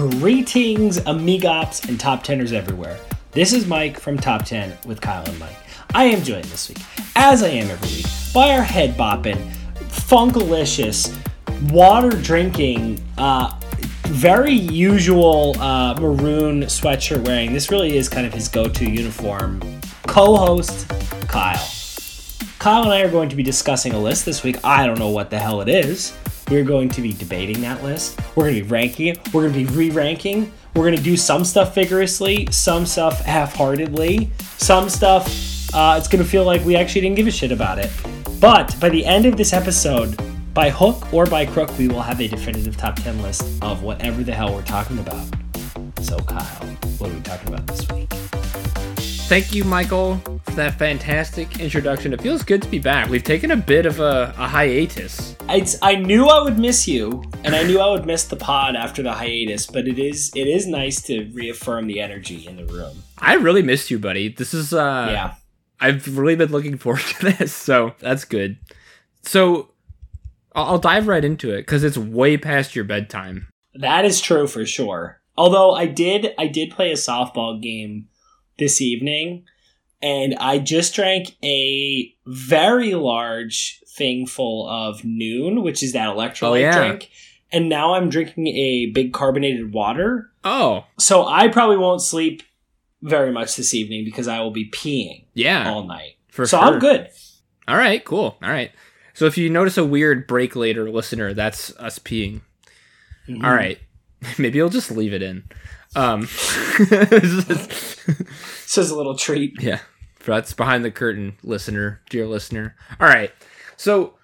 Greetings, amigops and top teners everywhere. This is Mike from Top 10 with Kyle and Mike. I am joined this week, as I am every week, by our head bopping, funkalicious, water drinking, uh, very usual uh, maroon sweatshirt wearing. This really is kind of his go to uniform. Co host, Kyle. Kyle and I are going to be discussing a list this week. I don't know what the hell it is. We're going to be debating that list. We're going to be ranking it. We're going to be re ranking. We're going to do some stuff vigorously, some stuff half heartedly, some stuff uh, it's going to feel like we actually didn't give a shit about it. But by the end of this episode, by hook or by crook, we will have a definitive top 10 list of whatever the hell we're talking about. So, Kyle, what are we talking about this week? Thank you, Michael, for that fantastic introduction. It feels good to be back. We've taken a bit of a, a hiatus. It's, I knew I would miss you, and I knew I would miss the pod after the hiatus. But it is it is nice to reaffirm the energy in the room. I really missed you, buddy. This is uh, yeah. I've really been looking forward to this, so that's good. So I'll dive right into it because it's way past your bedtime. That is true for sure. Although I did I did play a softball game this evening and I just drank a very large thing full of Nuun, which is that electrolyte Oh, yeah. drink. And now I'm drinking a big carbonated water. Oh, So I probably won't sleep very much this evening because I will be peeing yeah, all night. for so sure. I'm good. All right, cool. All right. So if you notice a weird break later, listener, that's us peeing. Mhm. All right. Maybe I'll just leave it in. Um, So it's a little treat. yeah, that's behind the curtain, listener, dear listener. All right. So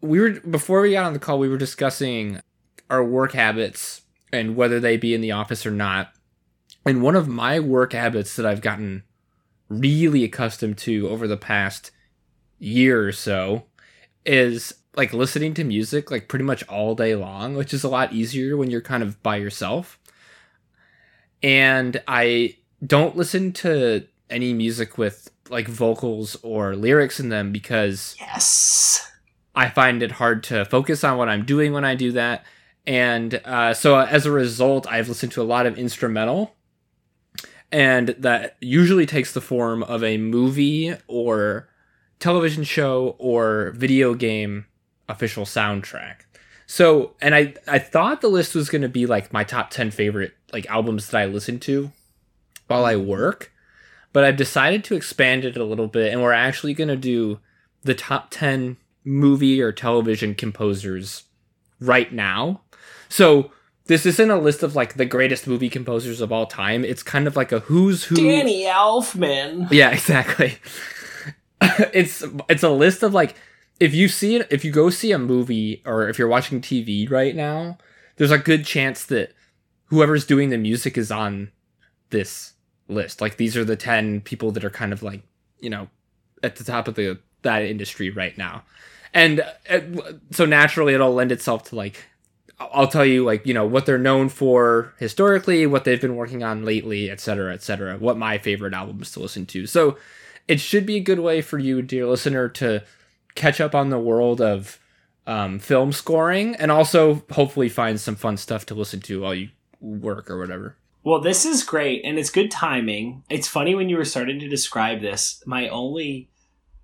we were before we got on the call, we were discussing our work habits and whether they be in the office or not. And one of my work habits that I've gotten really accustomed to over the past year or so is like listening to music like pretty much all day long, which is a lot easier when you're kind of by yourself. And I don't listen to any music with like vocals or lyrics in them because Yes. I find it hard to focus on what I'm doing when I do that. And uh, so as a result, I've listened to a lot of instrumental. And that usually takes the form of a movie or television show or video game official soundtrack. So, and I I thought the list was going to be like my top 10 favorite like albums that I listen to while I work, but I've decided to expand it a little bit and we're actually going to do the top 10 movie or television composers right now. So this isn't a list of like the greatest movie composers of all time. It's kind of like a who's who. Danny Elfman. Yeah, exactly. it's it's a list of like if you see it if you go see a movie or if you're watching TV right now, there's a good chance that whoever's doing the music is on this list. Like these are the 10 people that are kind of like, you know, at the top of the that industry right now. And uh, so naturally it'll lend itself to like I'll tell you like, you know, what they're known for historically, what they've been working on lately, et cetera, et cetera, what my favorite albums to listen to. So it should be a good way for you, dear listener, to catch up on the world of um, film scoring and also hopefully find some fun stuff to listen to while you work or whatever. Well, this is great, and it's good timing. It's funny when you were starting to describe this. My only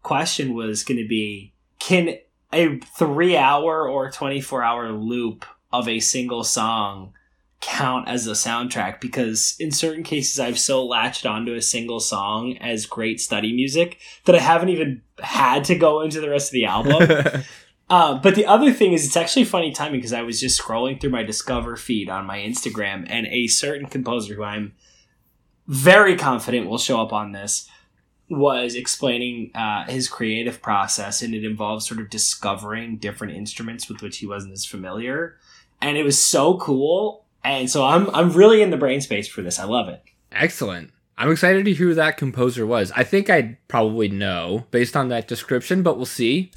question was going to be can a three hour or 24 hour loop of a single song count as a soundtrack? Because in certain cases, I've so latched onto a single song as great study music that I haven't even had to go into the rest of the album. Uh, but the other thing is, it's actually funny timing because I was just scrolling through my Discover feed on my Instagram, and a certain composer who I'm very confident will show up on this was explaining uh, his creative process, and it involves sort of discovering different instruments with which he wasn't as familiar, and it was so cool. And so I'm I'm really in the brain space for this. I love it. Excellent. I'm excited to hear who that composer was. I think I'd probably know based on that description, but we'll see.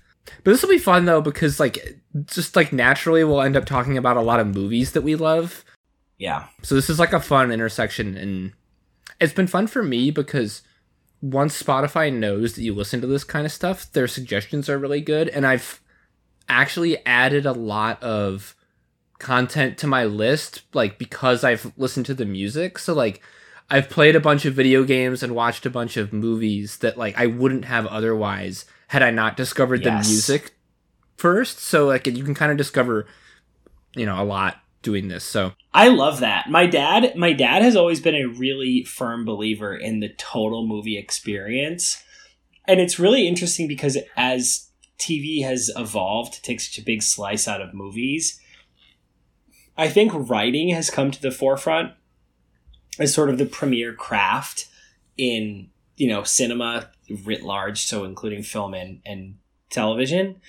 But this will be fun though because like just like naturally we'll end up talking about a lot of movies that we love. Yeah. So this is like a fun intersection and it's been fun for me because once Spotify knows that you listen to this kind of stuff, their suggestions are really good and I've actually added a lot of content to my list like because I've listened to the music. So like I've played a bunch of video games and watched a bunch of movies that like I wouldn't have otherwise had I not discovered Yes. the music first. So like you can kind of discover you know a lot doing this. So I love that. My dad, my dad has always been a really firm believer in the total movie experience. And it's really interesting because as TV has evolved to take such a big slice out of movies, I think writing has come to the forefront as sort of the premier craft in, you know, cinema writ large, so including film and, and television.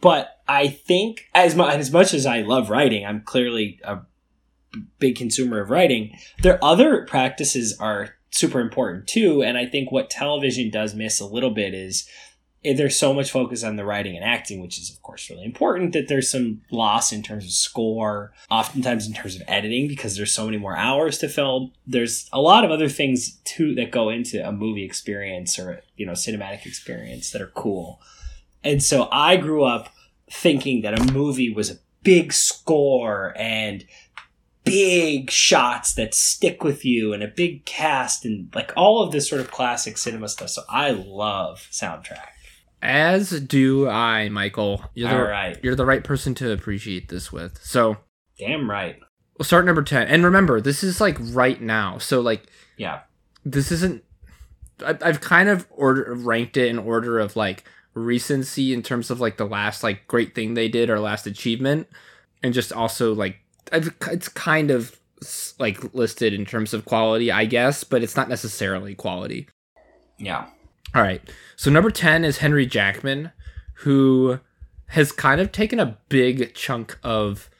But I think as much as much as I love writing, I'm clearly a big consumer of writing. Their other practices are super important too, and I think what television does miss a little bit is Eh, there's so much focus on the writing and acting, which is of course really important. That there's some loss in terms of score, oftentimes in terms of editing, because there's so many more hours to film. There's a lot of other things too that go into a movie experience or you know cinematic experience that are cool. And so I grew up thinking that a movie was a big score and big shots that stick with you and a big cast and like all of this sort of classic cinema stuff. So I love soundtrack. As do I, Michael. You're the, All right. you're the right person to appreciate this with. So Damn right. we'll start number 10. And remember, this is like right now. So like Yeah. this isn't I- I've kind of order ranked it in order of like recency in terms of like the last like great thing they did or last achievement and just also like I've, it's kind of like listed in terms of quality i guess but it's not necessarily quality Yeah. All right. So number 10 is henry jackman who has kind of taken a big chunk of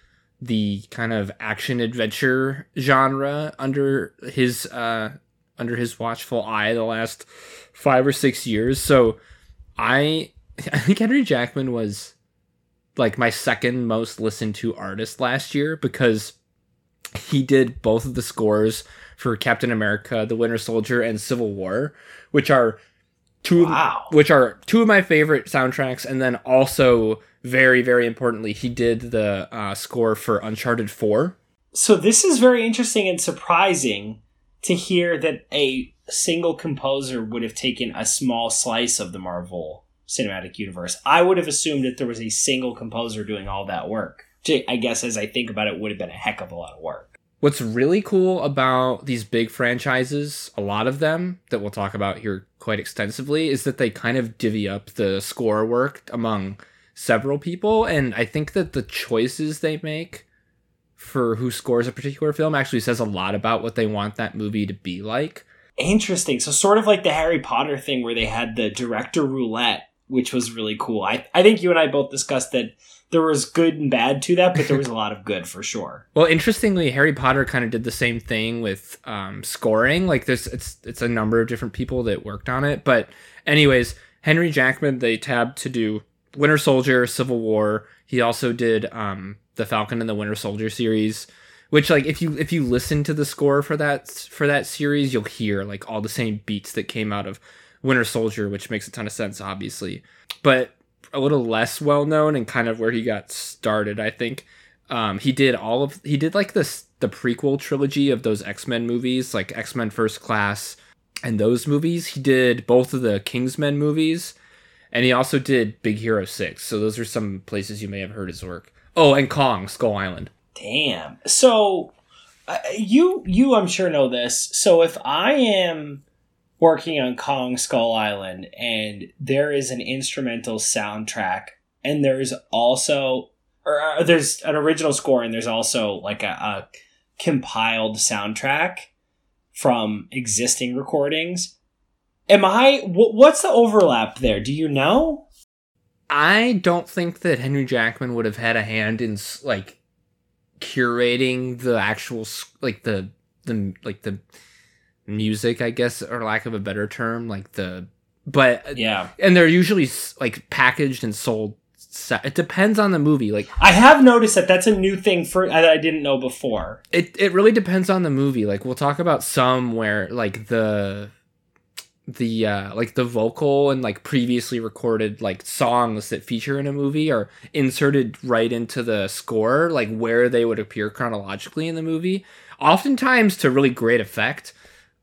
the kind of action adventure genre under his uh under his watchful eye the last five or six years. So i i think henry jackman was like my second most listened to artist last year because he did both of the scores for captain america the winter soldier and civil war which are two of- which are two of my favorite soundtracks and then also very very importantly he did the uh, score for uncharted 4 So this is very interesting and surprising to hear that a single composer would have taken a small slice of the Marvel cinematic universe. I would have assumed that there was a single composer doing all that work. Which I guess as I think about it would have been a heck of a lot of work. What's really cool about these big franchises a lot of them that we'll talk about here quite extensively is that they kind of divvy up the score work among several people and i think that the choices they make for who scores a particular film actually says a lot about what they want that movie to be like Interesting. So sort of like the Harry Potter thing where they had the director roulette, which was really cool. I I think you and I both discussed that there was good and bad to that, but there was a lot of good for sure. Well, interestingly, Harry Potter kind of did the same thing with um, scoring. Like, there's it's it's a number of different people that worked on it. But, anyways, Henry Jackman they tabbed to do Winter Soldier, Civil War. He also did um, the Falcon and the Winter Soldier series. Which, like, if you if you listen to the score for that for that series, you'll hear like all the same beats that came out of Winter Soldier, which makes a ton of sense, obviously. But a little less well known and kind of where he got started, I think. Um, he did all of he did like this the prequel trilogy of those X Men movies, like X Men First Class, and those movies. He did both of the Kingsman movies, and he also did Big Hero Six. So those are some places you may have heard his work. Oh, and Kong Skull Island. Damn. So uh, you you I'm sure know this. So if I am working on Kong Skull Island and there is an instrumental soundtrack and there's also or uh, there's an original score and there's also like a, a compiled soundtrack from existing recordings. Am I wh- what's the overlap there? Do you know? I don't think that Henry Jackman would have had a hand in like curating the actual like the the like the music, I guess, or lack of a better term, like the but Yeah. and they're usually like packaged and sold. It depends on the movie. Like I have noticed that that's a new thing for that I didn't know before. it, it really depends on the movie. Like we'll talk about some where like the the uh like the vocal and like previously recorded like songs that feature in a movie are inserted right into the score like where they would appear chronologically in the movie oftentimes to really great effect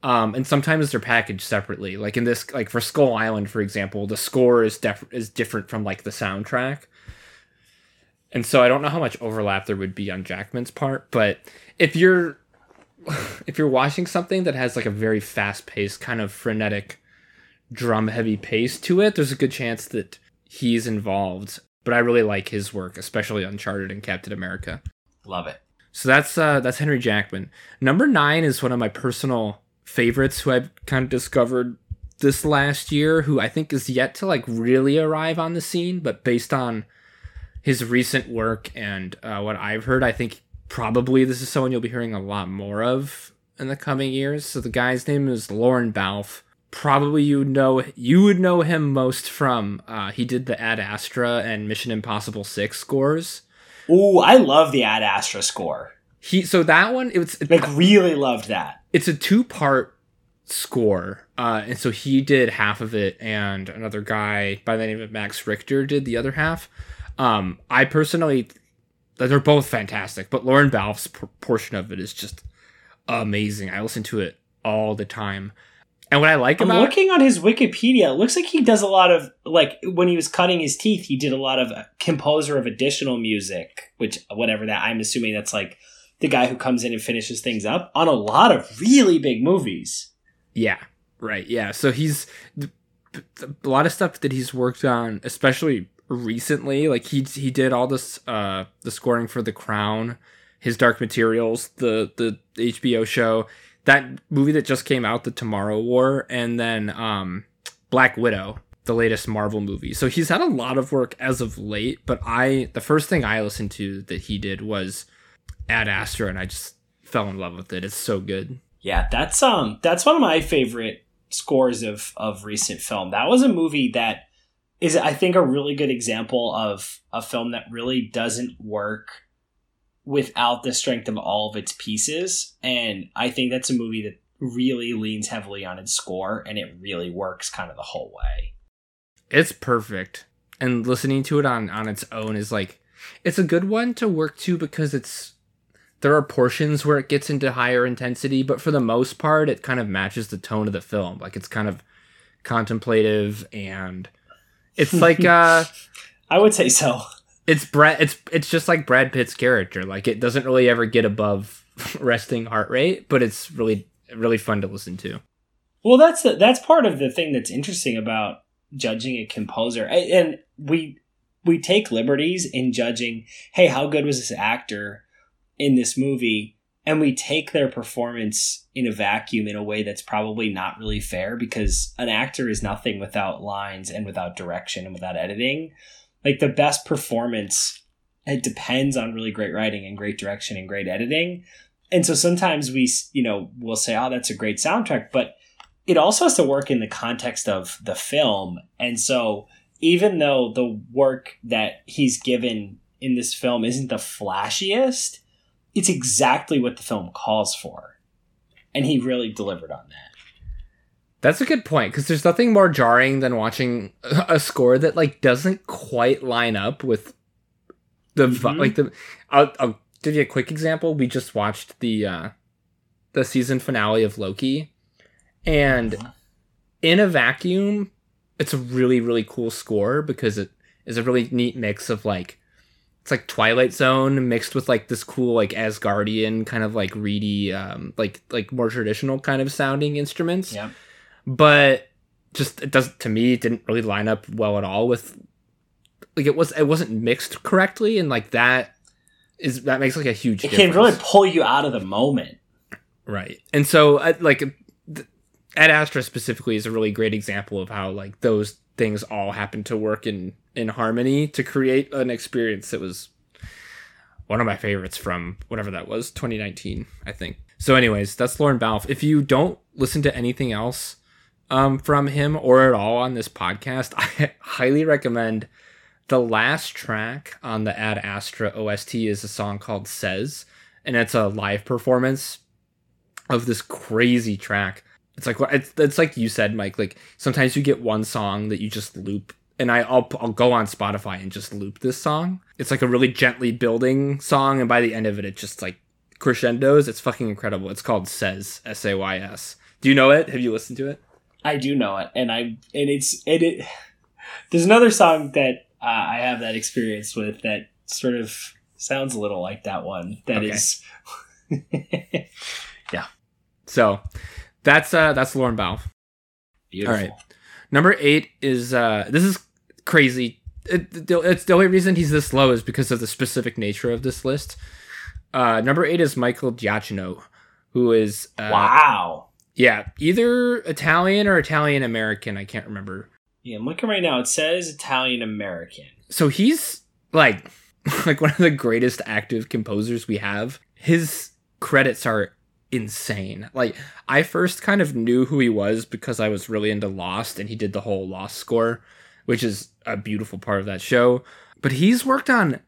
um and sometimes they're packaged separately. Like in this like for skull island for example the score is def- is different from like the soundtrack. And so i don't know how much overlap there would be on jackman's part but if you're if you're watching something that has like a very fast paced kind of frenetic drum heavy pace to it there's a good chance that he's involved. But i really like his work especially uncharted and captain america. Love it. so that's uh that's henry jackman. Number nine is one of my personal favorites who i've kind of discovered this last year who i think is yet to like really arrive on the scene but based on his recent work and uh, what i've heard i think probably this is someone you'll be hearing a lot more of in the coming years. So the guy's name is Lorne Balfe. Probably you know you would know him most from uh, he did the Ad Astra and Mission Impossible Six scores. Ooh, I love the Ad Astra score. He so that one it was Like, really loved that. it's a two part score, uh, and so he did half of it, and another guy by the name of Max Richter did the other half. Um, I personally, they're both fantastic, but Lorne Balfe's p- portion of it is just amazing. I listen to it all the time, and what I like I'm about looking on his Wikipedia. It looks like he does a lot of like when he was cutting his teeth, he did a lot of uh, composer of additional music, which whatever that I'm assuming that's like the guy who comes in and finishes things up on a lot of really big movies. Yeah, right. Yeah. So he's a lot of stuff that he's worked on, especially recently. Like he he did all this uh the scoring for The Crown, his Dark Materials, the the HBO show, that movie that just came out, The Tomorrow War, and then um Black Widow, the latest Marvel movie. So he's had a lot of work as of late, but I the first thing I listened to that he did was Ad Astra and I just fell in love with it. It's so good. Yeah, that's um that's one of my favorite scores of of recent film. That was a movie that is I think a really good example of a film that really doesn't work without the strength of all of its pieces and I think that's a movie that really leans heavily on its score and it really works kind of the whole way. it's perfect and listening to it on on its own is like it's a good one to work to because it's there are portions where it gets into higher intensity but for the most part it kind of matches the tone of the film like it's kind of contemplative and it's like uh I would say so. it's brad it's it's just like brad pitt's character like it doesn't really ever get above resting heart rate but it's really really fun to listen to Well, that's the, that's part of the thing that's interesting about judging a composer, and we we take liberties in judging. Hey, how good was this actor in this movie? And we take their performance in a vacuum in a way that's probably not really fair because an actor is nothing without lines and without direction and without editing. Like the best performance, it depends on really great writing and great direction and great editing. And so sometimes we, you know, we'll say, "Oh, that's a great soundtrack," but it also has to work in the context of the film. And so even though the work that he's given in this film isn't the flashiest, it's exactly what the film calls for. And he really delivered on that. That's a good point because there's nothing more jarring than watching a score that like doesn't quite line up with the Mhm. like the. I'll, I'll give you a quick example. We just watched the uh the season finale of Loki, and in a vacuum, it's a really really cool score because it is a really neat mix of like it's like Twilight Zone mixed with like this cool like Asgardian kind of like reedy um like like more traditional kind of sounding instruments Yeah. but just it doesn't to me it didn't really line up well at all with like it was it wasn't mixed correctly and like that is that makes like a huge It difference. can really pull you out of the moment. right and so like Ad Astra specifically is a really great example of how like those things all happen to work in in harmony to create an experience that was one of my favorites from whatever that was 2019 i think so anyways that's lorne balfe if you don't listen to anything else um, from him or at all on this podcast i highly recommend the last track on the ad astra ost is a song called says and it's a live performance of this crazy track it's like it's, it's like you said, Mike. Like sometimes you get one song that you just loop, and I, I'll I'll go on Spotify and just loop this song. It's like a really gently building song, and by the end of it, it just like crescendos. It's fucking incredible. It's called Says S A Y S. Do you know it? Have you listened to it? I do know it, and I and it's and it. There's another song that uh, I have that experience with that sort of sounds a little like that one. That Okay. is, yeah, So that's uh that's Lauren Bow. beautiful. All right. Number eight is uh this is crazy. It, it's the only reason he's this low is because of the specific nature of this list. Uh, number eight is Michael Giacchino, who is uh, wow. yeah either Italian or Italian American. I can't remember. Yeah, I'm looking right now. It says Italian American. So he's like like one of the greatest active composers we have. His credits are insane. Like I first kind of knew who he was because I was really into Lost and he did the whole Lost score, which is a beautiful part of that show. But he's worked on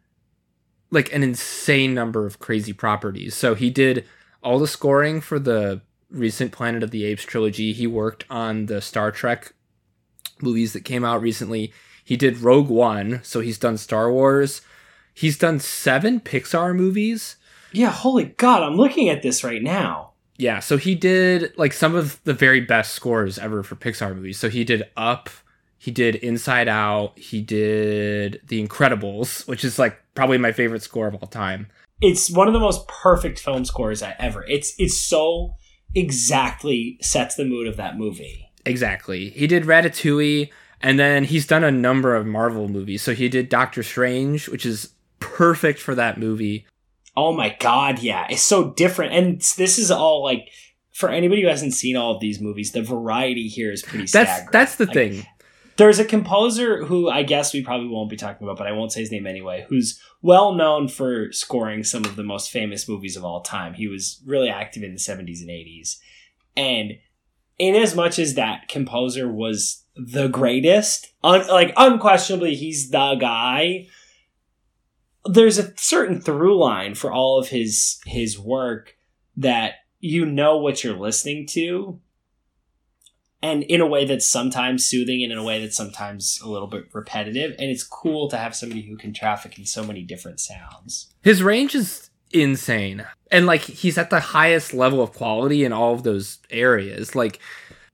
like an insane number of crazy properties. So he did all the scoring for the recent Planet of the Apes trilogy. He worked on the Star Trek movies that came out recently. He did Rogue One, so he's done Star Wars. He's done seven Pixar movies. Yeah, holy God, I'm looking at this right now. Yeah, so he did like some of the very best scores ever for Pixar movies. So he did Up, he did Inside Out, he did The Incredibles, which is like probably my favorite score of all time. It's one of the most perfect film scores I ever. It's it's so exactly sets the mood of that movie. Exactly. He did Ratatouille, and then he's done a number of Marvel movies. So he did Doctor Strange, which is perfect for that movie. Oh my God, yeah, it's so different. And this is all like for anybody who hasn't seen all of these movies, the variety here is pretty That's staggering. that's the Like, thing. There's a composer who I guess we probably won't be talking about, but I won't say his name anyway, who's well known for scoring some of the most famous movies of all time. He was really active in the 70s and 80s. And in as much as that composer was the greatest, un- like unquestionably he's the guy, there's a certain through line for all of his his work that you know what you're listening to and in a way that's sometimes soothing and in a way that's sometimes a little bit repetitive and it's cool to have somebody who can traffic in so many different sounds His range is insane. And like he's at the highest level of quality in all of those areas. Like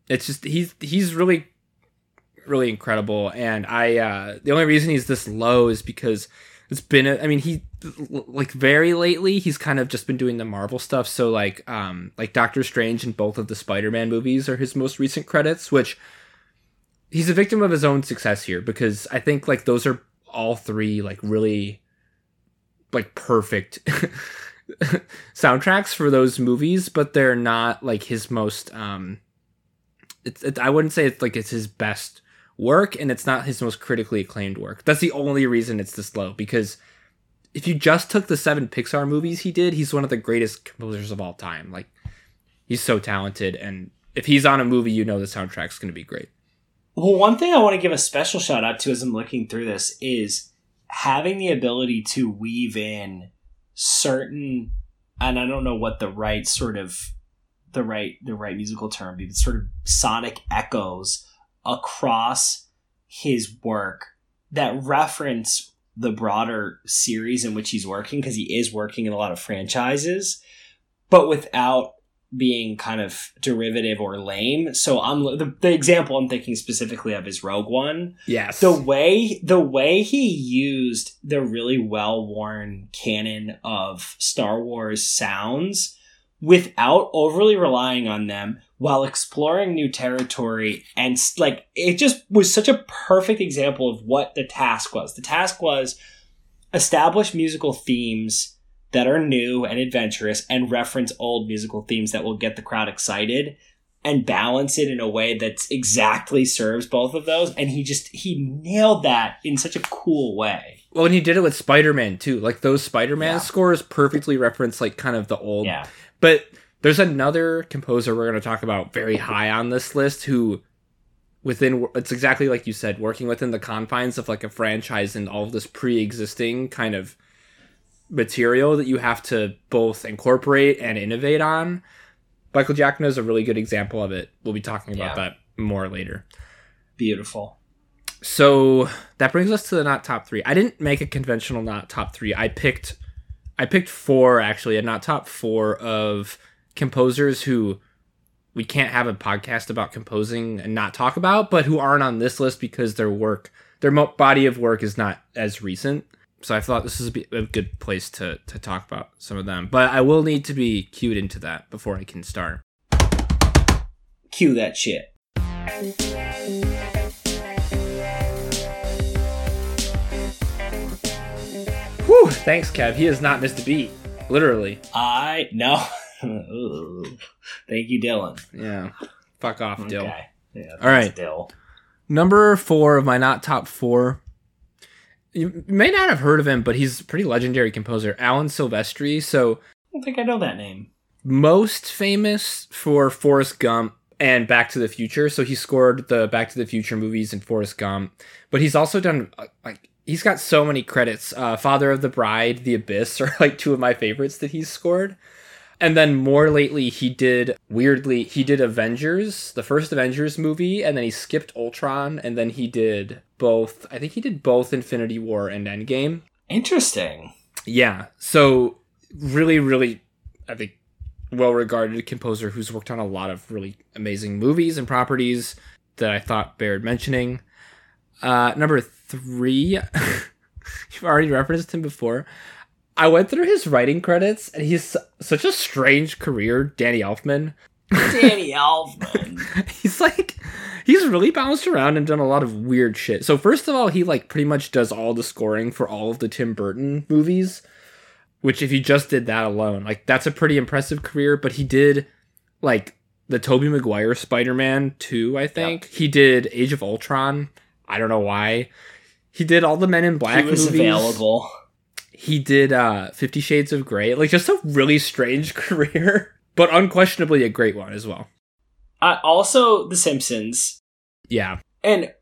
it's just he's he's really really incredible and I uh the only reason he's this low is because it's been a, I mean he like very lately he's kind of just been doing the Marvel stuff. So like um like Doctor Strange and both of the Spider-Man movies are his most recent credits which he's a victim of his own success here because I think like those are all three like really like perfect soundtracks for those movies, but they're not like his most um it's it, I wouldn't say it's like it's his best work and it's not his most critically acclaimed work. That's the only reason it's this low because if you just took the seven Pixar movies he did, he's one of the greatest composers of all time. Like he's so talented and if he's on a movie, you know the soundtrack's going to be great. well one thing i want to give a special shout out to as i'm looking through this is having the ability to weave in certain and i don't know what the right sort of the right the right musical term be but sort of sonic echoes across his work that reference the broader series in which he's working because he is working in a lot of franchises but without being kind of derivative or lame so i'm the, the example i'm thinking specifically of is rogue one Yes. the way the way he used the really well worn canon of Star Wars sounds without overly relying on them while exploring new territory and like it just was such a perfect example of what the task was the task was establish musical themes that are new and adventurous and reference old musical themes that will get the crowd excited and balance it in a way that exactly serves both of those and he just he nailed that in such a cool way well, and he did it with Spider-Man too. Like those Spider-Man Yeah. scores perfectly reference like kind of the old yeah But there's another composer we're going to talk about very high on this list who within it's exactly like you said working within the confines of like a franchise and all of this pre-existing kind of material that you have to both incorporate and innovate on Michael Giacchino is a really good example of it. We'll be talking about Yeah. that more later. Beautiful. So that brings us to the not top three. I didn't make a conventional not top three. I picked, I picked four actually, a not top four of composers who we can't have a podcast about composing and not talk about, but who aren't on this list because their work, their body of work is not as recent. So I thought this is a, good place to to talk about some of them. But I will need to be cued into that before I can start. Cue that shit. Whew, thanks, Kev. He has not missed a beat, literally. I no. Thank you, Dylan. Yeah. Fuck off, Dill. Yeah, All right. Dill. Number four of my not top four. You may not have heard of him, but he's a pretty legendary composer, Alan Silvestri. So I don't think I know that name. most famous for Forrest Gump and Back to the Future. So he scored the Back to the Future movies and Forrest Gump, but he's also done uh, like he's got so many credits. Uh, Father of the Bride, The Abyss are like two of my favorites that he's scored. And then more lately, he did weirdly he did Avengers, the first Avengers movie, and then he skipped Ultron, and then he did both. I think he did both Infinity War and Endgame. Interesting. Yeah. So really, really, I think well regarded composer who's worked on a lot of really amazing movies and properties that I thought bared mentioning. Uh, number three, you've already referenced him before. I went through his writing credits, and he's such a strange career. Danny Elfman. Danny Elfman. he's like he's really bounced around and done a lot of weird shit. So first of all, he like pretty much does all the scoring for all of the Tim Burton movies, which if he just did that alone, like that's a pretty impressive career, but he did like the Tobey Maguire Spider-Man 2, I think. He did Age of Ultron. I don't know why. He did all the Men in Black he was movies. available. He did uh 50 Shades of Grey. Like just a really strange career, but unquestionably a great one as well. Uh, also, The Simpsons. Yeah. And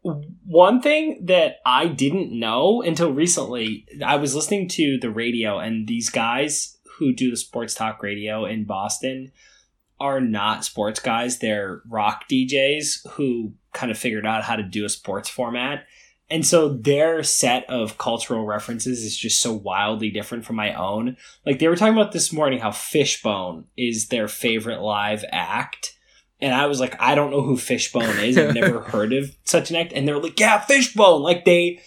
one thing that I didn't know until recently, I was listening to the radio, and these guys who do the sports talk radio in Boston are not sports guys. They're rock DJs who kind of figured out how to do a sports format. And so their set of cultural references is just so wildly different from my own. Like they were talking about this morning how Fishbone is their favorite live act. And I was like, I don't know who Fishbone is. I've never heard of such an act. And they're like, yeah, Fishbone. Like they,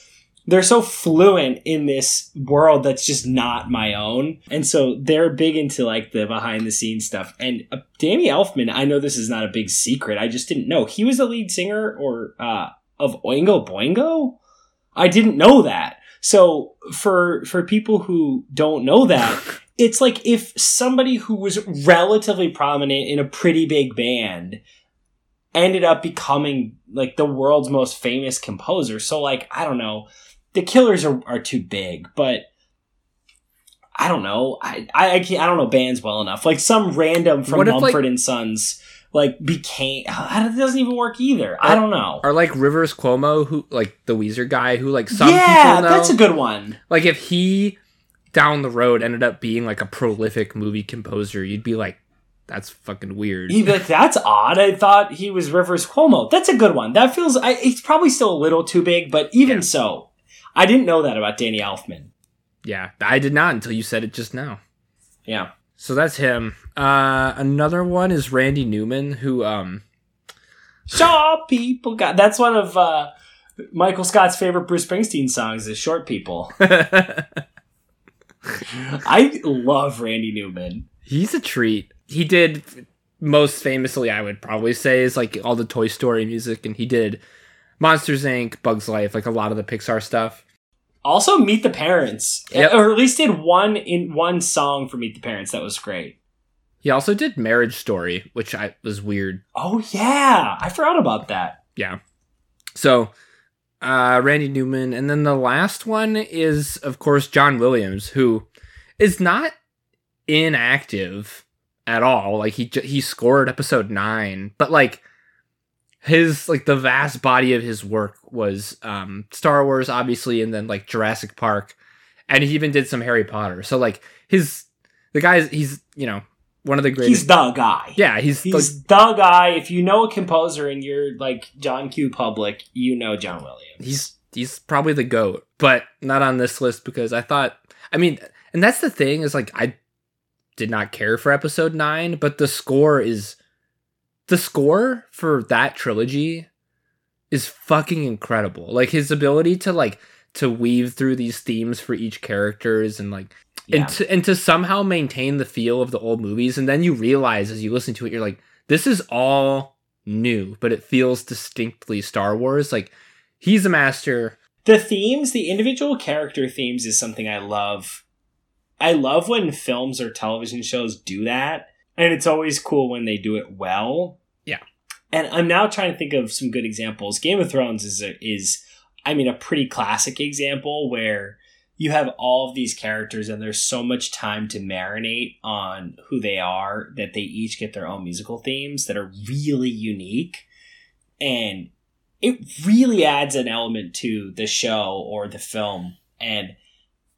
they're so fluent in this world that's just not my own. And so they're big into like the behind the scenes stuff. And uh, Danny Elfman, I know this is not a big secret. I just didn't know. He was the lead singer or, uh, of Oingo Boingo. I didn't know that. So for, for people who don't know that, it's like if somebody who was relatively prominent in a pretty big band ended up becoming like the world's most famous composer. So like I don't know, the Killers are, are too big, but I don't know. I I, I can't. I don't know bands well enough. Like some random from What if, like- Mumford and Sons like became. It doesn't even work either. I don't know. Or like Rivers Cuomo, who like the Weezer guy, who like some yeah, people know. that's a good one. like if he down the road ended up being like a prolific movie composer, you'd be like, that's fucking weird. He'd be like, "That's odd. I thought he was Rivers Cuomo." That's a good one. That feels. I, it's probably still a little too big, but even Yeah. so, I didn't know that about Danny Elfman. yeah, I did not until you said it just now. Yeah. So that's him. Uh, another one is Randy Newman, who um, Shaw people got. That's one of uh, Michael Scott's favorite Bruce Springsteen songs. Is "Short People." I love Randy Newman. he's a treat. He did most famously, I would probably say, is like all the Toy Story music, and he did Monsters Inc., Bugs Life, like a lot of the Pixar stuff. Also, Meet the Parents, Yep. or at least did one in one song for Meet the Parents. That was great. He also did Marriage Story, which I was weird. Oh yeah, I forgot about that. Yeah. So, uh, Randy Newman, and then the last one is, of course, John Williams, who is not inactive at all. Like he he scored episode nine, but like his like the vast body of his work was um Star Wars, obviously, and then like Jurassic Park, and he even did some Harry Potter. So like his the guy's he's you know one of the great He's the guy. yeah, he's, He's the guy. If you know a composer and you're like John Q. Public, you know John Williams. he's he's probably the goat, but not on this list because I thought. I mean, and that's the thing is like I did not care for episode nine, but the score is the score for that trilogy is fucking incredible. Like his ability to like to weave through these themes for each characters and like yeah. and to, and to somehow maintain the feel of the old movies and then you realize as you listen to it you're like this is all new but it feels distinctly star wars like he's a master the themes, the individual character themes, is something I love. I love when films or television shows do that, and it's always cool when they do it well. And I'm now trying to think of some good examples. Game of Thrones is a, is, I mean, a pretty classic example where you have all of these characters and there's so much time to marinate on who they are that they each get their own musical themes that are really unique and it really adds an element to the show or the film and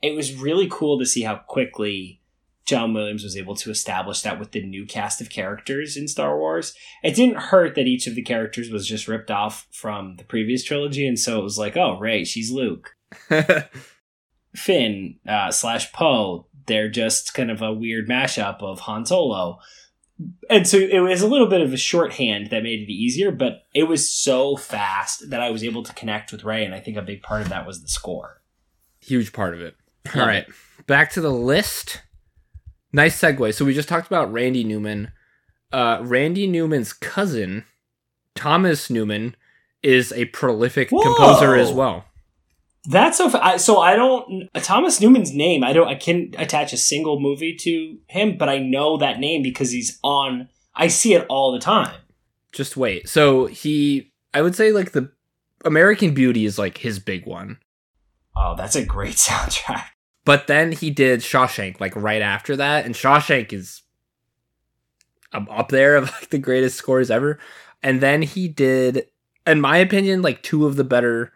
it was really cool to see how quickly John Williams was able to establish that with the new cast of characters in Star Wars. It didn't hurt that each of the characters was just ripped off from the previous trilogy, and so it was like, oh, Rey, she's Luke. Finn uh, slash Poe, they're just kind of a weird mashup of Han Solo. And so it was a little bit of a shorthand that made it easier, but it was so fast that I was able to connect with Rey, and I think a big part of that was the score. huge part of it all right back to the list nice segue so we just talked about randy newman uh randy newman's cousin thomas newman is a prolific composer as well That's so. I, so I don't Thomas Newman's name. I don't. I can't attach a single movie to him, but I know that name because he's on. I see it all the time. just wait. So he, I would say like the American Beauty is like his big one, Oh, that's a great soundtrack. But then he did Shawshank like right after that, and Shawshank is um, up there of like the greatest scores ever. And then he did, in my opinion, like two of the better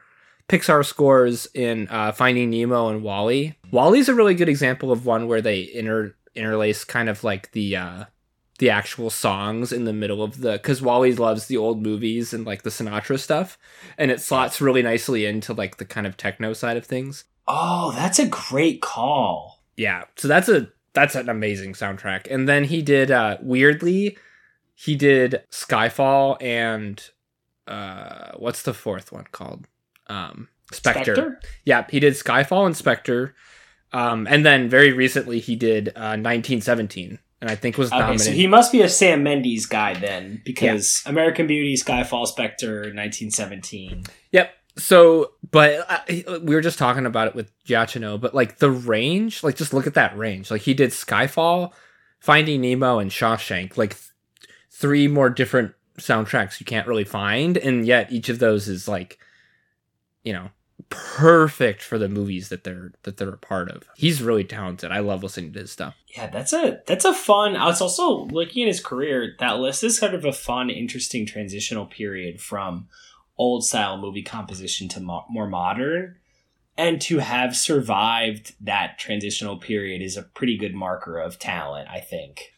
Pixar scores in uh, Finding Nemo and WALL-E. WALL-E's a really good example of one where they inter interlace kind of like the uh, the actual songs in the middle of the because WALL-E loves the old movies and like the Sinatra stuff, and it slots really nicely into like the kind of techno side of things. Oh, that's a great call. Yeah, so that's a that's an amazing soundtrack. And then he did uh weirdly, he did Skyfall and uh what's the fourth one called? Um Spectre. Spectre? Yeah, he did Skyfall and Spectre. Um and then very recently he did uh 1917 and I think was Okay, nominated. so he must be a Sam Mendes guy then, because American Beauty, Skyfall, Spectre, 1917. So, but uh, we were just talking about it with Giacchino, but like the range, like just look at that range. Like he did Skyfall, Finding Nemo, and Shawshank, like th- three more different soundtracks you can't really find, and yet each of those is like, you know, perfect for the movies that they're that they're a part of. He's really talented. I love listening to his stuff. Yeah, that's a that's a fun. I was also looking at his career. That list is kind of a fun, interesting transitional period from old style movie composition to mo- more modern, and to have survived that transitional period is a pretty good marker of talent. I think.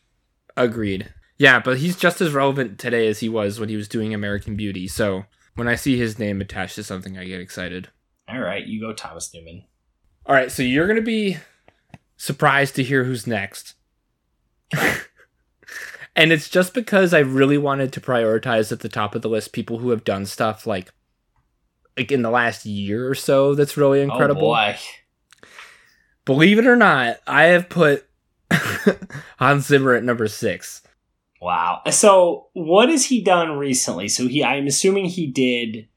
Agreed. Yeah, but he's just as relevant today as he was when he was doing American Beauty. So when I see his name attached to something, I get excited. All right, you go, Thomas Newman. All right, so you're gonna be surprised to hear who's next. and it's just because I really wanted to prioritize at the top of the list people who have done stuff like like in the last year or so that's really incredible. Oh boy. Believe it or not, I have put Hans Zimmer at number six. Wow. So what has he done recently? So he, I'm assuming he did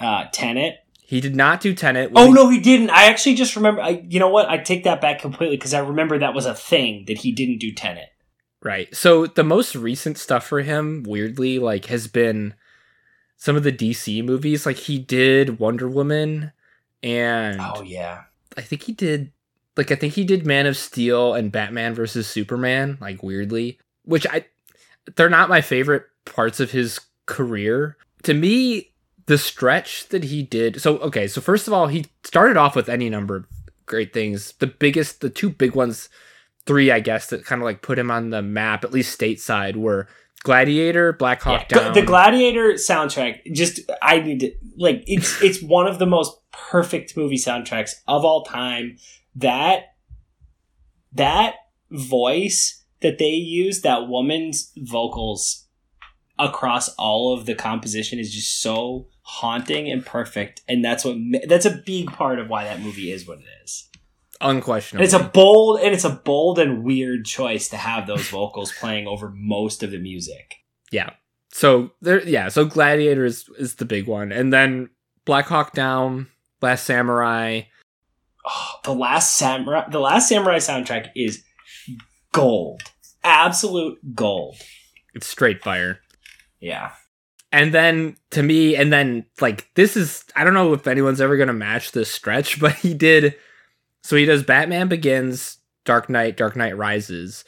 uh Tenet. He did not do Tenet. Oh no, he didn't. I actually just remember. I, you know what? I take that back completely because I remember that was a thing that he didn't do Tenet. Right. So the most recent stuff for him, weirdly, like has been some of the DC movies. Like he did Wonder Woman, and Oh yeah. I think he did like I think he did Man of Steel and Batman versus Superman, like weirdly, which I they're not my favorite parts of his career. To me, the stretch that he did. So okay, so first of all, he started off with any number of great things. The biggest, the two big ones three, I guess, that kind of like put him on the map, at least stateside, were Gladiator, Black Hawk Yeah, Down. The Gladiator soundtrack, just I need to like it's it's one of the most perfect movie soundtracks of all time. That that voice that they use, that woman's vocals across all of the composition is just so haunting and perfect, and that's what that's a big part of why that movie is what it is. And it's a bold and it's a bold and weird choice to have those vocals playing over most of the music. yeah. So there, yeah. So Gladiator is is the big one, and then Black Hawk Down, Last Samurai. Oh, the last samurai the last samurai soundtrack is gold absolute gold It's straight fire. yeah And then to me, and then like this is I don't know if anyone's ever gonna match this stretch, but he did. So he does Batman Begins, Dark Knight, Dark Knight Rises.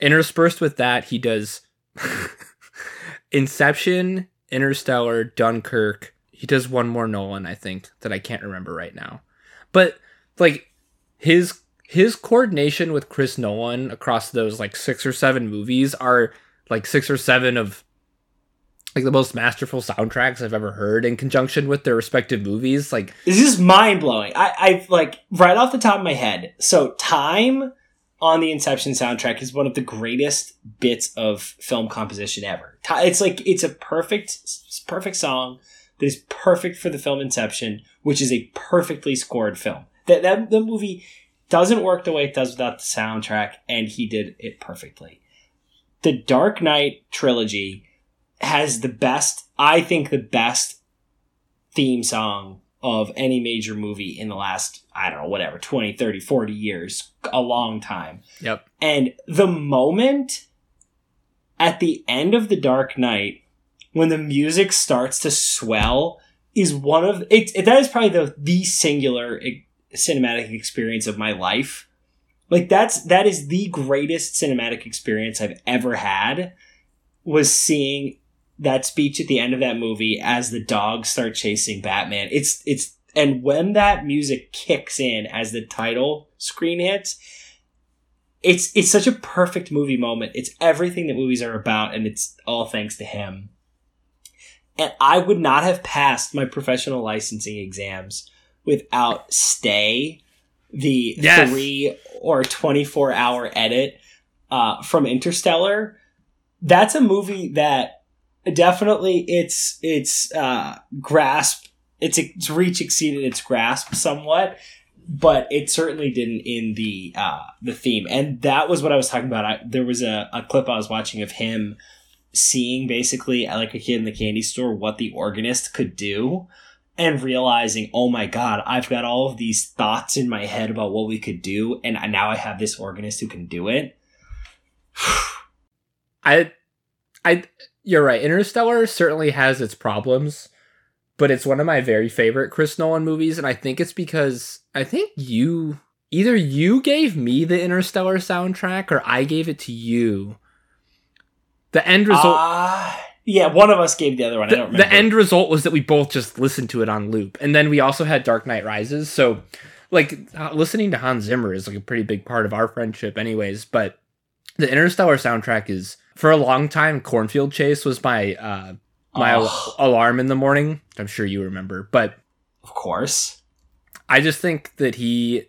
Interspersed with that, he does Inception, Interstellar, Dunkirk. He does one more Nolan, I think, that I can't remember right now. But like his his coordination with Chris Nolan across those like six or seven movies are like six or seven of like the most masterful soundtracks I've ever heard in conjunction with their respective movies. Like this is mind-blowing. I i like right off the top of my head so time on the inception soundtrack is one of the greatest bits of film composition ever. It's like it's a perfect perfect song that is perfect for the film inception which is a perfectly scored film. That that the movie doesn't work the way it does without the soundtrack and he did it perfectly. The dark knight trilogy has the best i think the best theme song of any major movie in the last i don't know whatever 20 30 40 years. A long time. Yep. and the moment at the end of the dark knight when the music starts to swell is one of it, it that is probably the the singular cinematic experience of my life. Like that's that is the greatest cinematic experience i've ever had was seeing that speech at the end of that movie as the dogs start chasing batman it's it's and when that music kicks in as the title screen hits it's it's such a perfect movie moment. It's everything that movies are about, and it's all thanks to him. And I would not have passed my professional licensing exams without Stay, the Yes. three or twenty four hour edit uh, from Interstellar. That's a movie that definitely its its uh, grasp its its reach exceeded its grasp somewhat but it certainly didn't in the uh, the theme, and that was what I was talking about. I, there was a, a clip I was watching of him seeing basically like a kid in the candy store what the organist could do, and realizing, oh my god, I've got all of these thoughts in my head about what we could do, and now I have this organist who can do it. I I you're right. Interstellar certainly has its problems, but it's one of my very favorite Chris Nolan movies, and I think it's because I think you either you gave me the Interstellar soundtrack or I gave it to you. The end result Uh, yeah, one of us gave the other one. I the, don't remember. the end result was that we both just listened to it on loop and then we also had dark knight rises so like uh, listening to hans zimmer is like a pretty big part of our friendship anyways but the interstellar soundtrack is for a long time cornfield chase was my uh my al- alarm in the morning. I'm sure you remember but of course. i just think that he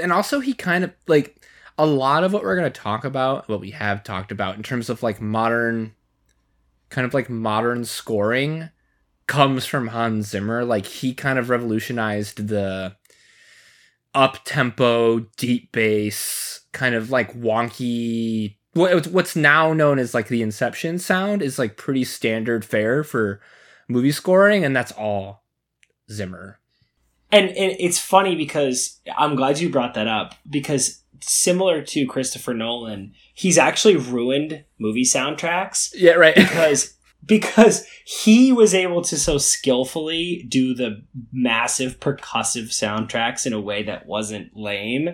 and also he kind of like a lot of what we're going to talk about what we have talked about in terms of like modern kind of like modern scoring comes from Hans Zimmer. Like he kind of revolutionized the up tempo deep bass kind of like wonky what what's now known as like the inception sound is like pretty standard fare for movie scoring and that's all Zimmer. And, and it's funny because I'm glad you brought that up because similar to Christopher Nolan, he's actually ruined movie soundtracks yeah right. because because he was able to so skillfully do the massive percussive soundtracks in a way that wasn't lame.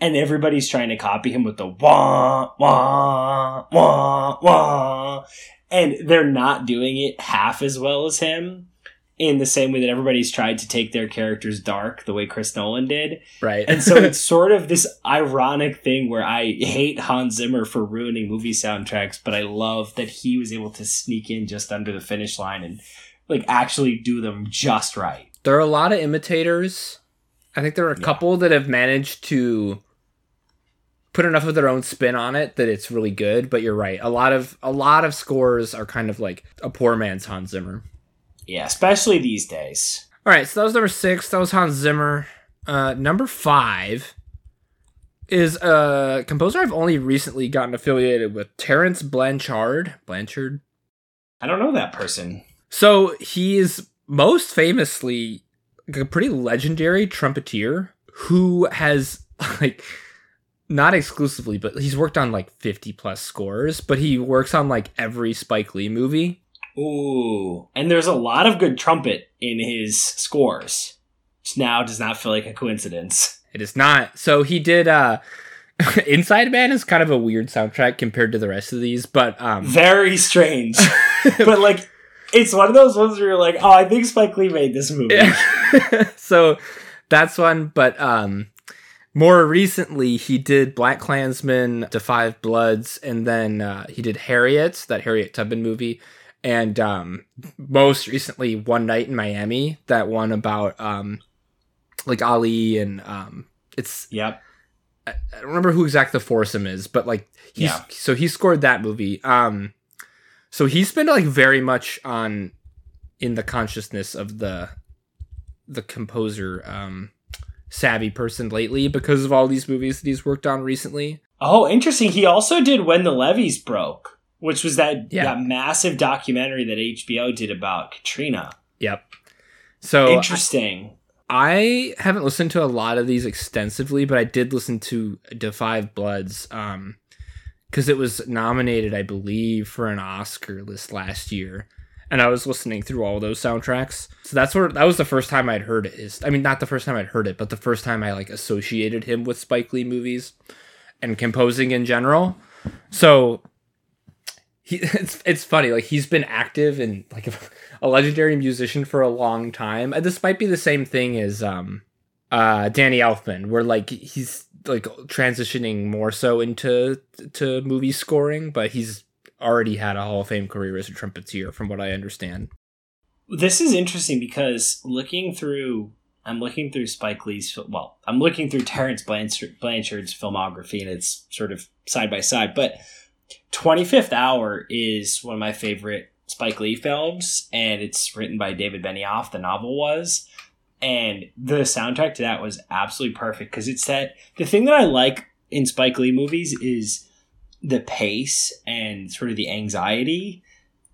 And everybody's trying to copy him with the wah, wah, wah, wah. And they're not doing it half as well as him. In the same way that everybody's tried to take their characters dark, the way Chris Nolan did. Right. And so it's sort of this ironic thing where I hate Hans Zimmer for ruining movie soundtracks, but I love that he was able to sneak in just under the finish line and like actually do them just right. there are a lot of imitators. I think there are a Yeah. couple that have managed to put enough of their own spin on it that it's really good, but you're right. A lot of a lot of scores are kind of like a poor man's Hans Zimmer. Yeah, especially these days. All right, so that was number six. That was Hans Zimmer. Uh, number five is a composer I've only recently gotten affiliated with, Terence Blanchard. Blanchard. I don't know that person. So he is most famously a pretty legendary trumpeter who has like not exclusively, but he's worked on like 50 plus scores, but he works on like every Spike Lee movie. Ooh. And there's a lot of good trumpet in his scores. Which now does not feel like a coincidence. It is not. So he did uh Inside Man is kind of a weird soundtrack compared to the rest of these, but um Very strange. but like it's one of those ones where you're like, oh, I think Spike Lee made this movie. so that's one, but um more recently he did Black Klansman, Five Bloods, and then uh, he did Harriet, that Harriet Tubman movie, and um most recently One Night in Miami, that one about um like Ali and um it's Yep. I don't remember who exact the foursome is, but like he's Yeah. so he scored that movie. Um so he's been like very much on in the consciousness of the the composer um savvy person lately because of all these movies that he's worked on recently. Oh, interesting. He also did When the Levees Broke, which was that, Yeah. that massive documentary that HBO did about Katrina. Yep. So Interesting. I haven't listened to a lot of these extensively, but I did listen to The Five Bloods um because it was nominated, I believe, for an Oscar this last year. And I was listening through all those soundtracks. So that's where that was the first time I'd heard it. Is I mean not the first time I'd heard it, but the first time I like associated him with Spike Lee movies and composing in general. So he it's it's funny like he's been active and like a legendary musician for a long time. This might be the same thing as um uh Danny Elfman where like he's like transitioning more so into to movie scoring, but he's already had a Hall of Fame career as a trumpeter from what I understand. This is interesting because looking through, I'm looking through Spike Lee's, well, I'm looking through Terence Blanchard's filmography and it's sort of side by side. But 25th Hour is one of my favorite Spike Lee films, and it's written by David Benioff, the novel was. And the soundtrack to that was absolutely perfect because it's that the thing that I like in Spike Lee movies is the pace and sort of the anxiety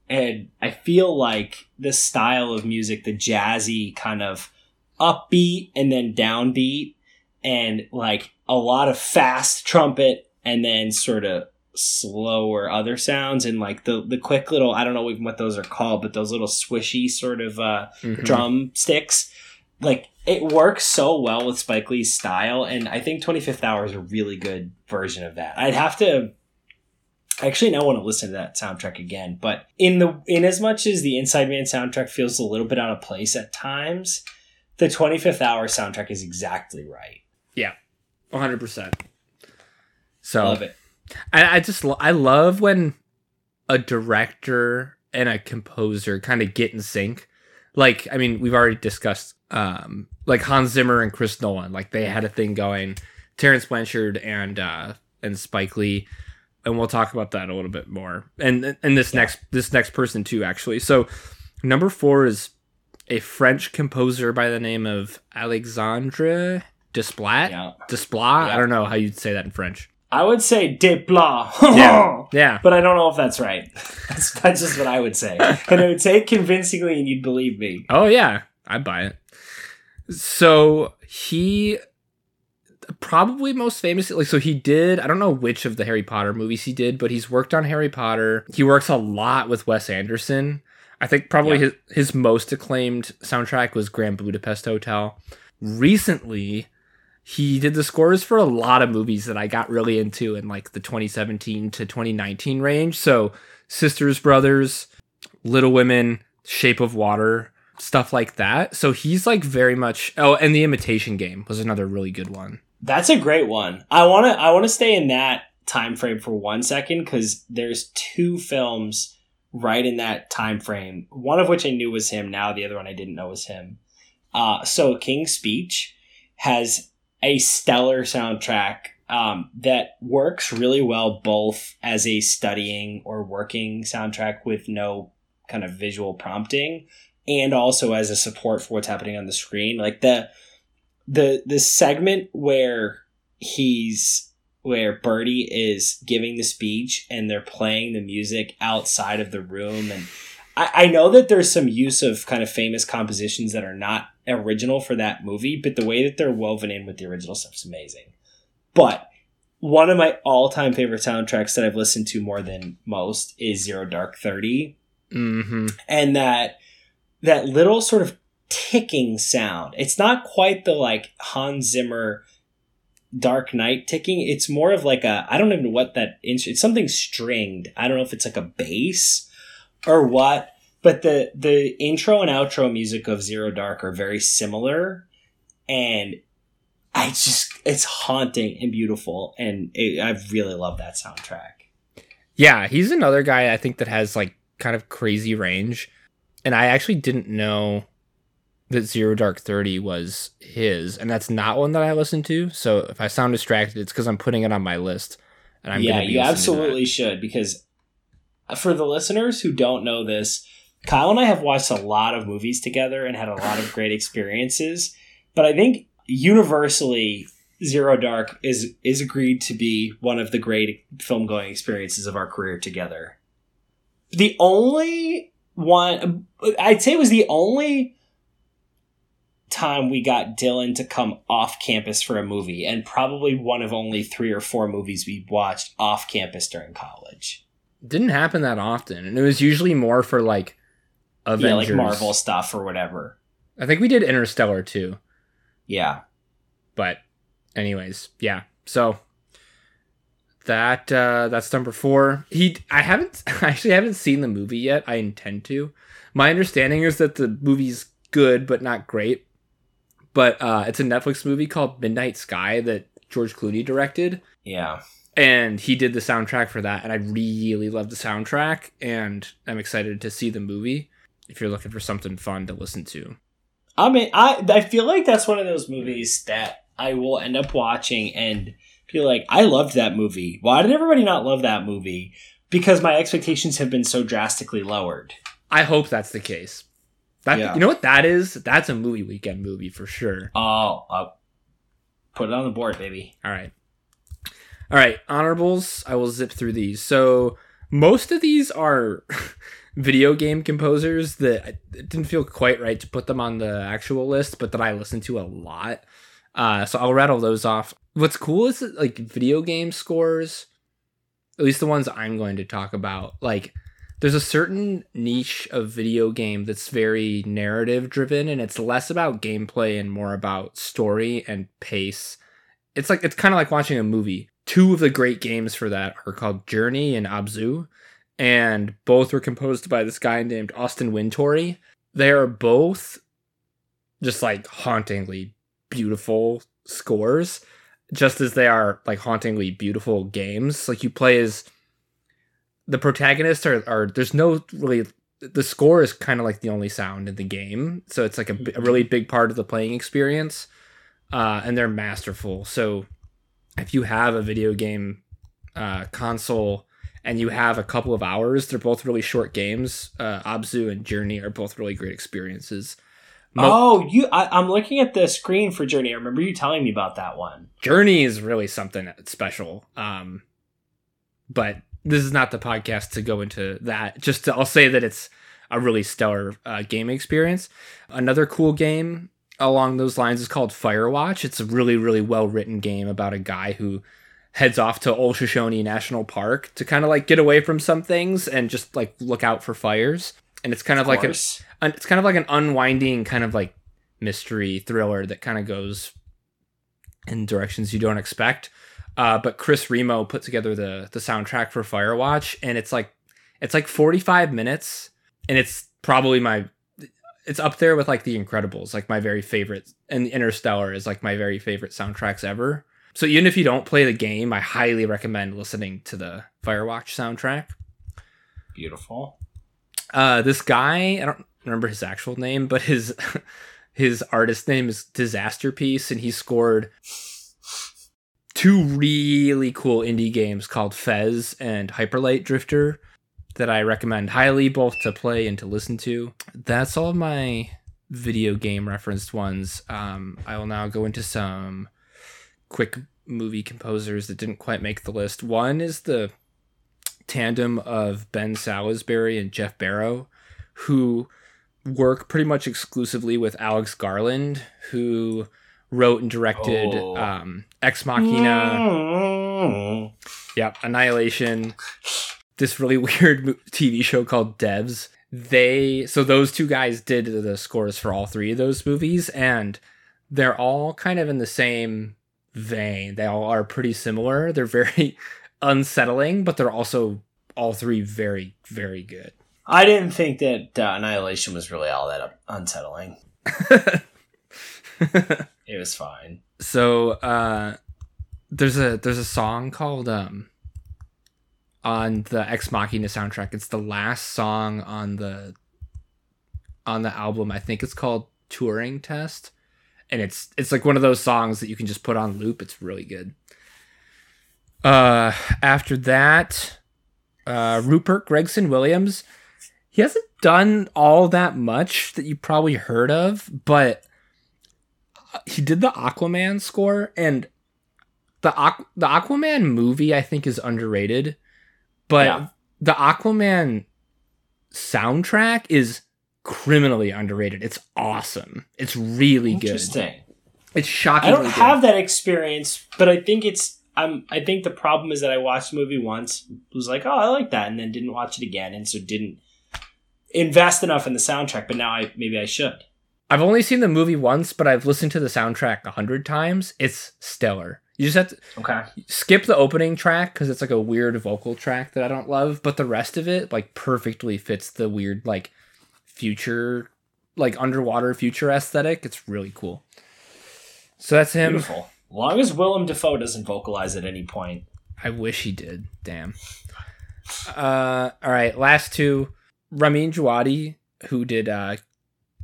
and I feel like the style of music, the jazzy kind of upbeat and then downbeat, and like a lot of fast trumpet and then sort of slower other sounds and like the the quick little I don't know even what those are called, but those little swishy sort of uh, Mhm. drum sticks. Like it works so well with Spike Lee's style, and I think Twenty Fifth Hour is a really good version of that. I'd have to I actually now want to listen to that soundtrack again. But in the in as much as the Inside Man soundtrack feels a little bit out of place at times, the 25th Hour soundtrack is exactly right. Yeah. 100%. So Love it. I, I just I love when a director and a composer kind of get in sync. Like I mean, we've already discussed um like Hans Zimmer and Chris Nolan, like they had a thing going. Terence Blanchard and uh and Spike Lee, and we'll talk about that a little bit more. And and this Yeah. next this next person too, actually. So number four is a French composer by the name of Alexandre Desplat. Yeah. Desplat. Yeah. I don't know how you'd say that in French. I would say Desplat. Yeah. Yeah. But I don't know if that's right. That's, that's just what I would say. And I would say it convincingly and you'd believe me. Oh yeah, I buy it. So he probably most famously like so he did I don't know which of the Harry Potter movies he did, but he's worked on Harry Potter. He works a lot with Wes Anderson. I think probably Yeah. his his most acclaimed soundtrack was Grand Budapest Hotel. Recently, he did the scores for a lot of movies that I got really into in like the 2017 to 2019 range. So Sisters Brothers, Little Women, Shape of Water, stuff like that. So he's like very much. Oh, and the Imitation Game was another really good one. That's a great one. I want to I want to stay in that time frame for one second because there's two films right in that time frame. One of which I knew was him. Now the other one I didn't know was him. Uh, so King's Speech has a stellar soundtrack um, that works really well both as a studying or working soundtrack with no kind of visual prompting and also as a support for what's happening on the screen. Like the the the segment where he's where Bertie is giving the speech and they're playing the music outside of the room and I, I know that there's some use of kind of famous compositions that are not original for that movie, but the way that they're woven in with the original stuff is amazing. But one of my all-time favorite soundtracks that I've listened to more than most is Zero Dark 30. Mm-hmm. And that that little sort of ticking sound. It's not quite the like Hans Zimmer Dark Knight ticking. It's more of like a I don't even know what that instrument. It's something stringed. I don't know if it's like a bass or what. But the the intro and outro music of Zero Dark are very similar, and I just it's haunting and beautiful, and it, I really love that soundtrack. Yeah, he's another guy I think that has like kind of crazy range, and I actually didn't know that Zero Dark Thirty was his, and that's not one that I listened to. So if I sound distracted, it's because I'm putting it on my list, and I'm yeah, you absolutely should because for the listeners who don't know this, Kyle and I have watched a lot of movies together and had a lot of great experiences, but I think universally Zero Dark is is agreed to be one of the great film going experiences of our career together. The only one I'd say was the only time we got Dylan to come off campus for a movie, and probably one of only three or four movies we watched off campus during college. Didn't happen that often, and it was usually more for like Avengers. Yeah, like Marvel stuff or whatever. I think we did Interstellar too. Yeah. But anyways, yeah. So that uh that's number 4. He I haven't I actually haven't seen the movie yet. I intend to. My understanding is that the movie's good but not great. But uh it's a Netflix movie called Midnight Sky that George Clooney directed. Yeah and he did the soundtrack for that and i really love the soundtrack and i'm excited to see the movie if you're looking for something fun to listen to. I mean, I I feel like that's one of those movies that I will end up watching and feel like I loved that movie. Why did everybody not love that movie? Because my expectations have been so drastically lowered. I hope that's the case. That yeah. you know what that is? That's a movie weekend movie for sure. Oh, uh, put it on the board, baby. All right. All right, honorables. I will zip through these. So most of these are video game composers that it didn't feel quite right to put them on the actual list, but that I listen to a lot. Uh, so I'll rattle those off. What's cool is that, like video game scores, at least the ones I'm going to talk about, like there's a certain niche of video game that's very narrative driven and it's less about gameplay and more about story and pace. It's like it's kind of like watching a movie. Two of the great games for that are called Journey and Abzu and both were composed by this guy named Austin Wintory. They are both just like hauntingly beautiful scores, just as they are like hauntingly beautiful games. Like you play as the protagonists are, are there's no really the score is kind of like the only sound in the game, so it's like a, a really big part of the playing experience, uh, and they're masterful. So if you have a video game uh, console and you have a couple of hours. They're both really short games. Uh, Abzu and Journey are both really great experiences. Mo- oh, you! I, am looking at the screen for Journey. I remember you telling me about that one. Journey is really something special. Um, but this is not the podcast to go into that. Just to, I'll say that it's a really stellar uh, game experience. Another cool game along those lines is called Firewatch. It's a really, really well written game about a guy who heads off to Old Shoshone National Park to kind of like get away from some things and just like look out for fires. And it's kind of, of like a, it's kind of like an unwinding kind of like mystery thriller that kind of goes in directions you don't expect. Uh, but Chris Remo put together the the soundtrack for Firewatch, and it's like it's like 45 minutes, and it's probably my it's up there with like The Incredibles, like my very favorite, and Interstellar is like my very favorite soundtracks ever. So even if you don't play the game, I highly recommend listening to the Firewatch soundtrack. Beautiful. Uh, this guy, I don't remember his actual name, but his his artist name is Disasterpeace, and he scored two really cool indie games called Fez and Hyperlight Drifter that I recommend highly both to play and to listen to. That's all my video game referenced ones. Um, I will now go into some quick movie composers that didn't quite make the list. One is the tandem of Ben Salisbury and Geoff Barrow, who work pretty much exclusively with Alex Garland, who wrote and directed Oh. um, Ex Machina. Mm. Yep, Annihilation. This really weird TV show called Devs. They so those two guys did the scores for all three of those movies, and they're all kind of in the same vein. They all are pretty similar. They're very unsettling, but they're also all three very very good. I didn't think that uh, Annihilation was really all that unsettling. It was fine. so uh there's a there's a song called um on the Ex Machina soundtrack. It's the last song on the on the album. I think it's called Turing Test. And it's it's like one of those songs that you can just put on loop. It's really good. Uh after that, uh Rupert Gregson Williams, he hasn't done all that much that you probably heard of, but he did the Aquaman score and the Aqu- the Aquaman movie I think is underrated, but Yeah. the Aquaman soundtrack is criminally underrated. It's awesome. It's really good. Interesting. It's shocking. I don't have that experience, but I think it's. Um, I think the problem is that I watched the movie once, was like, oh, I like that, and then didn't watch it again, and so didn't invest enough in the soundtrack. But now I maybe I should. I've only seen the movie once, but I've listened to the soundtrack a hundred times. It's stellar. You just have to Okay. skip the opening track because it's like a weird vocal track that I don't love, but the rest of it like perfectly fits the weird like future, like underwater future aesthetic. It's really cool. So that's him. Beautiful. Long as Willem Dafoe doesn't vocalize at any point. I wish he did. Damn. Uh, all right. Last two. Ramin Djawadi, who did. uh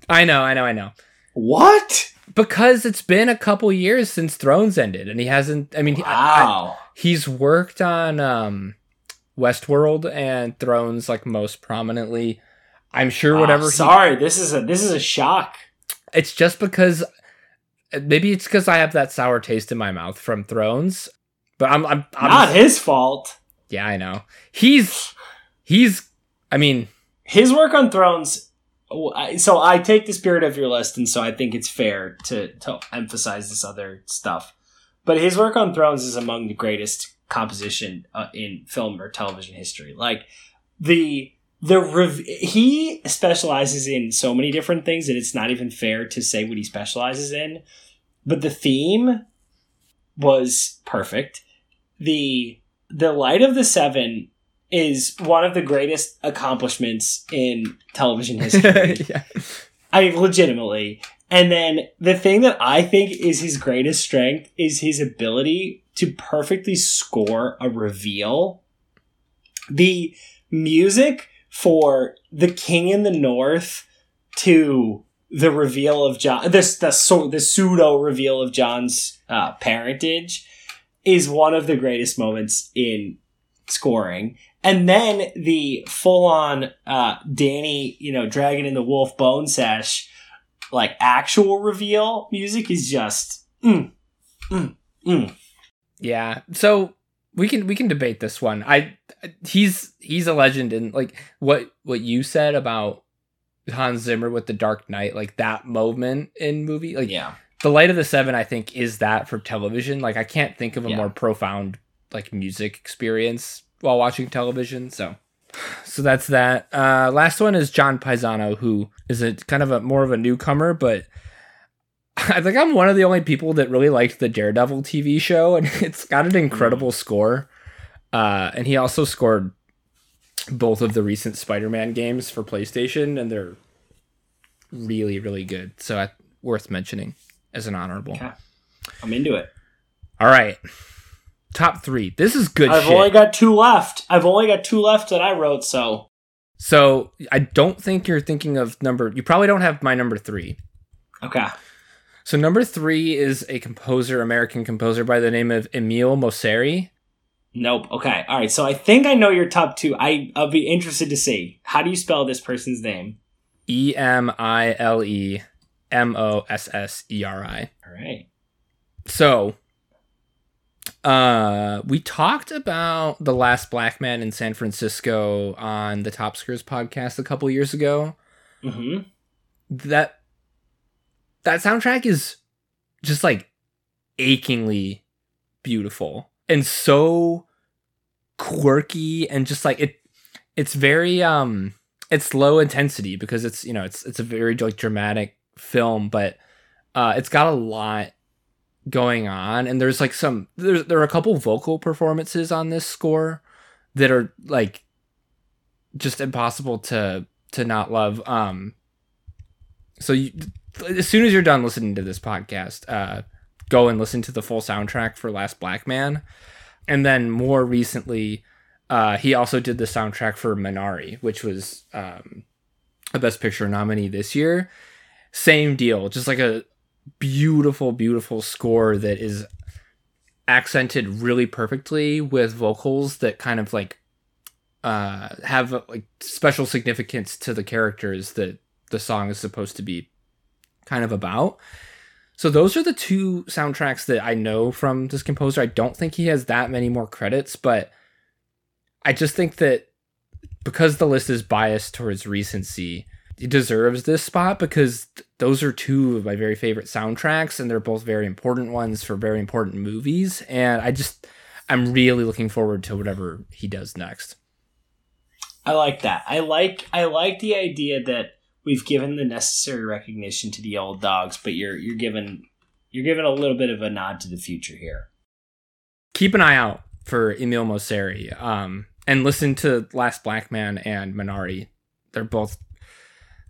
I know, I know, I know. What? Because it's been a couple years since Thrones ended, and he hasn't. I mean, he- I- I- Wow. he's worked on um Westworld and Thrones like most prominently. I'm sure whatever. Ah, he- sorry, this is a this is a shock. it's just because maybe it's because I have that sour taste in my mouth from Thrones. But I'm, I'm, I'm Not his fault. yeah, I know. He's he's. I mean, His work on Thrones. oh, So I take the spirit of your list, and so I think it's fair to to emphasize this other stuff. But his work on Thrones is among the greatest composition uh, in film or television history. Like the the rev- he specializes in so many different things that it's not even fair to say what he specializes in. But the theme was perfect. The the Light of the Seven is one of the greatest accomplishments in television history. yeah. I mean, legitimately. And then the thing that I think is his greatest strength is his ability to perfectly score a reveal. The music for the King in the North to the reveal of Jon, this the so the pseudo reveal of Jon's uh, parentage is one of the greatest moments in scoring. And then the full on uh, Dany, you know, Dragon and the Wolf Bone Sesh, like actual reveal music is just mm, mm, mm. Yeah. So we can we can debate this one. I he's he's a legend and like what what you said about Hans Zimmer with the Dark Knight, like that moment in movie, like yeah. the Light of the Seven, I think is that for television. Like I can't think of a Yeah. more profound like music experience while watching television. So so that's that. Uh last one is John Paesano, who is a kind of a more of a newcomer, but I think I'm one of the only people that really liked the Daredevil TV show, and it's got an incredible score. Uh, and he also scored both of the recent Spider-Man games for PlayStation, and they're really really good. So uh, worth mentioning as an honorable. Okay. I'm into it. All right. Top three. This is good I've shit. only got two left. I've only got two left that I wrote, so so I don't think you're thinking of number. You probably don't have my number three. okay. So number three is a composer, American composer by the name of Emile Mosseri. Nope. Okay. All right. So I think I know your top two. I I'll be interested to see. How do you spell this person's name? E M I L E M O S S E R I. All right. So, uh, we talked about the last black man in San Francisco on the Top Screws podcast a couple years ago. Mm-hmm. That that soundtrack is just like achingly beautiful and so quirky and just like it it's very um it's low intensity because it's you know it's it's a very like dramatic film but uh it's got a lot going on and there's like some there's there are a couple vocal performances on this score that are like just impossible to to not love. Um so you as soon as you're done listening to this podcast uh go and listen to the full soundtrack for last black man. And then more recently uh he also did the soundtrack for minari which was um a best picture nominee this year. Same deal just like a beautiful beautiful score that is accented really perfectly with vocals that kind of like uh have like special significance to the characters that the song is supposed to be kind of about so those are the two soundtracks that I know from this composer. I don't think he has that many more credits, but I just think that because the list is biased towards recency, he deserves this spot because those are two of my very favorite soundtracks and they're both very important ones for very important movies and I just I'm really looking forward to whatever he does next. I like that. I like I like the idea that we've given the necessary recognition to the old dogs, but you're you're given you're given a little bit of a nod to the future here. Keep an eye out for Emile Mosseri um and listen to Last Black Man and Minari. They're both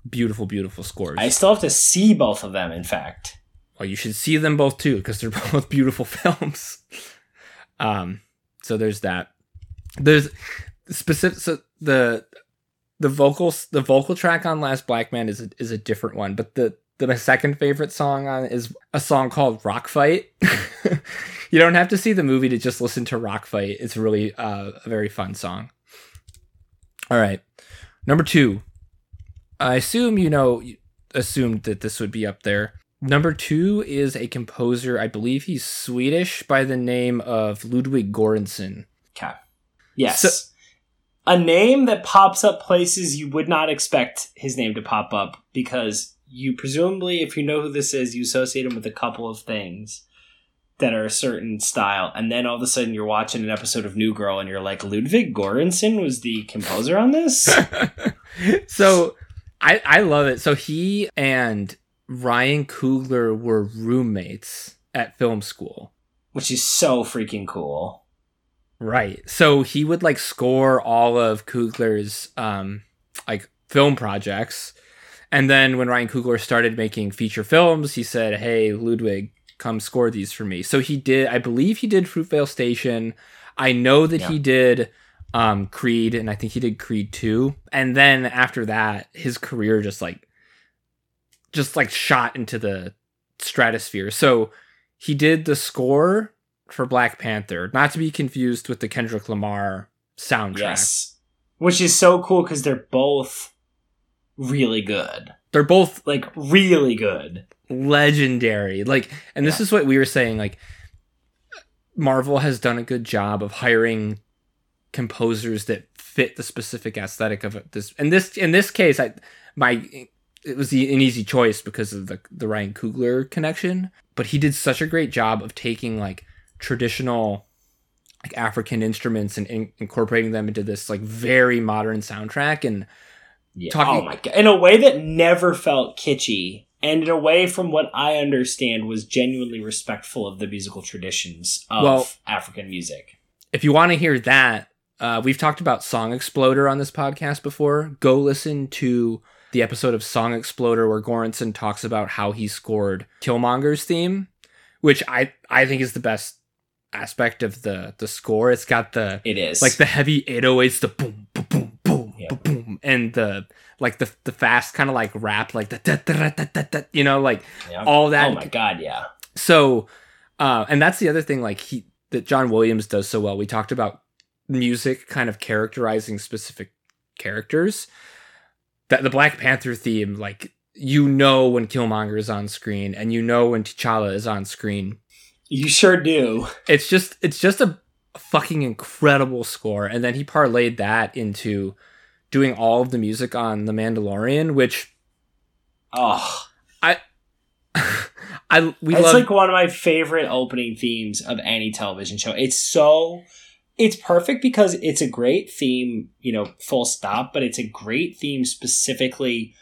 beautiful beautiful scores. I still have to see both of them. In fact, well, you should see them both too because they're both beautiful films. Um, so there's that. There's specific. So the the vocals, the vocal track on Last Black Man is a, is a different one, but the the my second favorite song on is a song called Rock Fight. you don't have to see the movie to just listen to Rock Fight. It's really uh, a very fun song. All right, number two. I assume you know assumed that this would be up there. Number two is a composer, I believe he's Swedish, by the name of Ludwig Göransson. okay, yes, So- a name that pops up places you would not expect his name to pop up because you presumably, if you know who this is, you associate him with a couple of things that are a certain style, and then all of a sudden you're watching an episode of New Girl and you're like, Ludwig Göransson was the composer on this. so I I love it. So he and Ryan Coogler were roommates at film school. which is so freaking cool. Right. So he would like score all of Coogler's um like film projects. And then when Ryan Coogler started making feature films, he said, "Hey, Ludwig, come score these for me." So he did. I believe he did Fruitvale Station. I know that he did um Creed, and I think he did Creed two. And then after that, his career just like just like shot into the stratosphere. So he did the score for Black Panther, not to be confused with the Kendrick Lamar soundtrack. Yes. Which is so cool because they're both really good. They're both Like, really good. legendary. Like, and this Yeah. is what we were saying. Like, Marvel has done a good job of hiring composers that fit the specific aesthetic of this. And this, in this case, I my it was an easy choice because of the the Ryan Coogler connection. But he did such a great job of taking like traditional like African instruments and in, incorporating them into this like very modern soundtrack and Yeah. Talking- oh my god. In a way that never felt kitschy. And in a way, from what I understand, was genuinely respectful of the musical traditions of Well- African music. if you want to hear that, uh, we've talked about Song Exploder on this podcast before. Go listen to the episode of Song Exploder where Göransson talks about how he scored Killmonger's theme, which I I think is the best aspect of the the score. It's got the It is like the heavy 808s, the boom, boom, boom, boom, Yeah. boom, and the like the the fast kind of like rap, like the da, da, da, da, da, da, you know, like Yeah. all that. Oh my god, yeah. So, uh, and that's the other thing, like he that John Williams does so well. We talked about music kind of characterizing specific characters. That the Black Panther theme, like you know when Killmonger is on screen, and you know when T'Challa is on screen. You sure do. It's just it's just a fucking incredible score, and then he parlayed that into doing all of the music on The Mandalorian, which Oh, I I, we it's love. like one of my favorite opening themes of any television show. It's so it's perfect because it's a great theme, you know, full stop, but it's a great theme specifically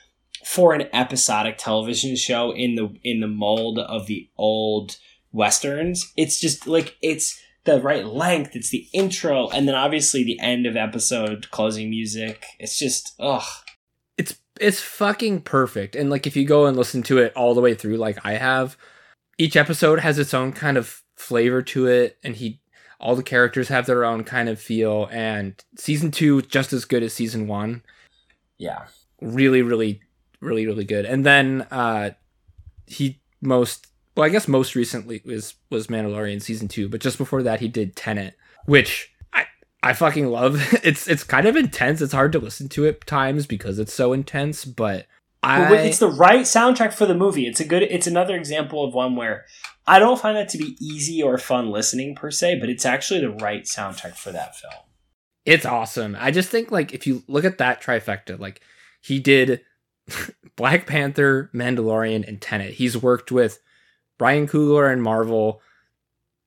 for an episodic television show in the in the mold of the old westerns. It's just like it's the right length, it's the intro, and then obviously the end of episode closing music. It's just ugh. it's it's fucking perfect and like if you go and listen to it all the way through like i have each episode has its own kind of flavor to it and he all the characters have their own kind of feel and season two just as good as season one Yeah. really really really really good and then uh he most well i guess most recently was was mandalorian season two but just before that he did tenet which i i fucking love it's it's kind of intense it's hard to listen to at times because it's so intense but i But it's the right soundtrack for the movie. It's a good. It's another example of one where I don't find that to be easy or fun listening per se, but it's actually the right soundtrack for that film. it's awesome i just think like if you look at that trifecta like he did black panther mandalorian and tenet he's worked with ryan coogler and marvel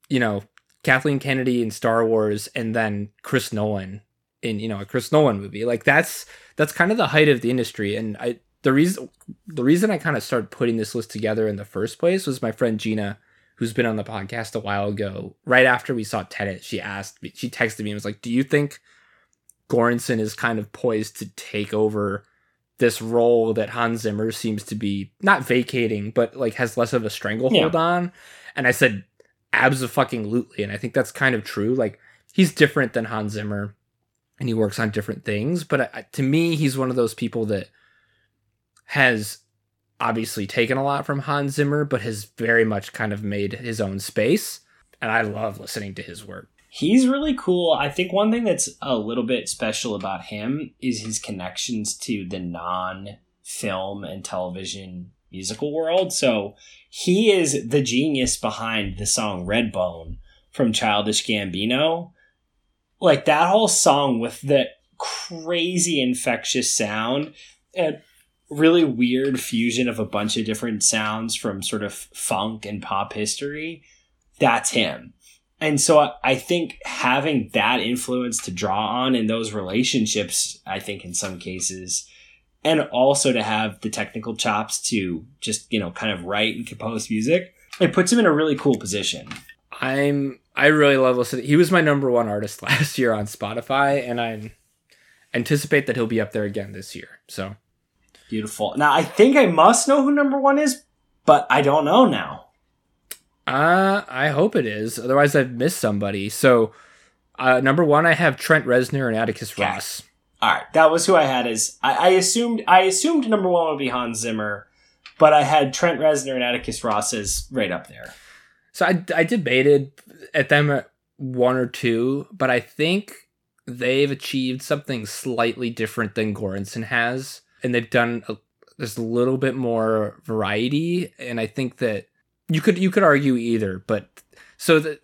you know kathleen kennedy in star wars and then chris nolan in you know a chris nolan movie. Like that's that's kind of the height of the industry. And i the reason the reason i kind of started putting this list together in the first place was my friend gina who's been on the podcast a while ago right after we saw tenet she asked me she texted me and was like do you think Göransson is kind of poised to take over this role that Hans Zimmer seems to be not vacating, but like has less of a stranglehold on. And I said, absolutely. And I think that's kind of true. Like he's different than Hans Zimmer and he works on different things. But I, to me, he's one of those people that has obviously taken a lot from Hans Zimmer, but has very much kind of made his own space. And I love listening to his work. He's really cool. I think one thing that's a little bit special about him is his connections to the non film and television musical world. So he is the genius behind the song Redbone from Childish Gambino. Like that whole song with the crazy infectious sound and really weird fusion of a bunch of different sounds from sort of funk and pop history. That's him. And so I- I think having that influence to draw on in those relationships, I think in some cases, and also to have the technical chops to just, you know, kind of write and compose music, it puts him in a really cool position. I'm I really love listening. He was my number one artist last year on Spotify, and I anticipate that he'll be up there again this year. So Beautiful. Now, I think I must know who number one is, but I don't know now. Uh I hope it is. Otherwise I've missed somebody. So uh number one I have Trent Reznor and Atticus Okay. Ross. All right, that was who I had as I, I assumed. I assumed number one would be Hans Zimmer, but I had Trent Reznor and Atticus Ross as right up there. So I I debated at them at one or two, but I think they've achieved something slightly different than Göransson has, and they've done a, there's a little bit more variety, and I think that you could you could argue either, but so that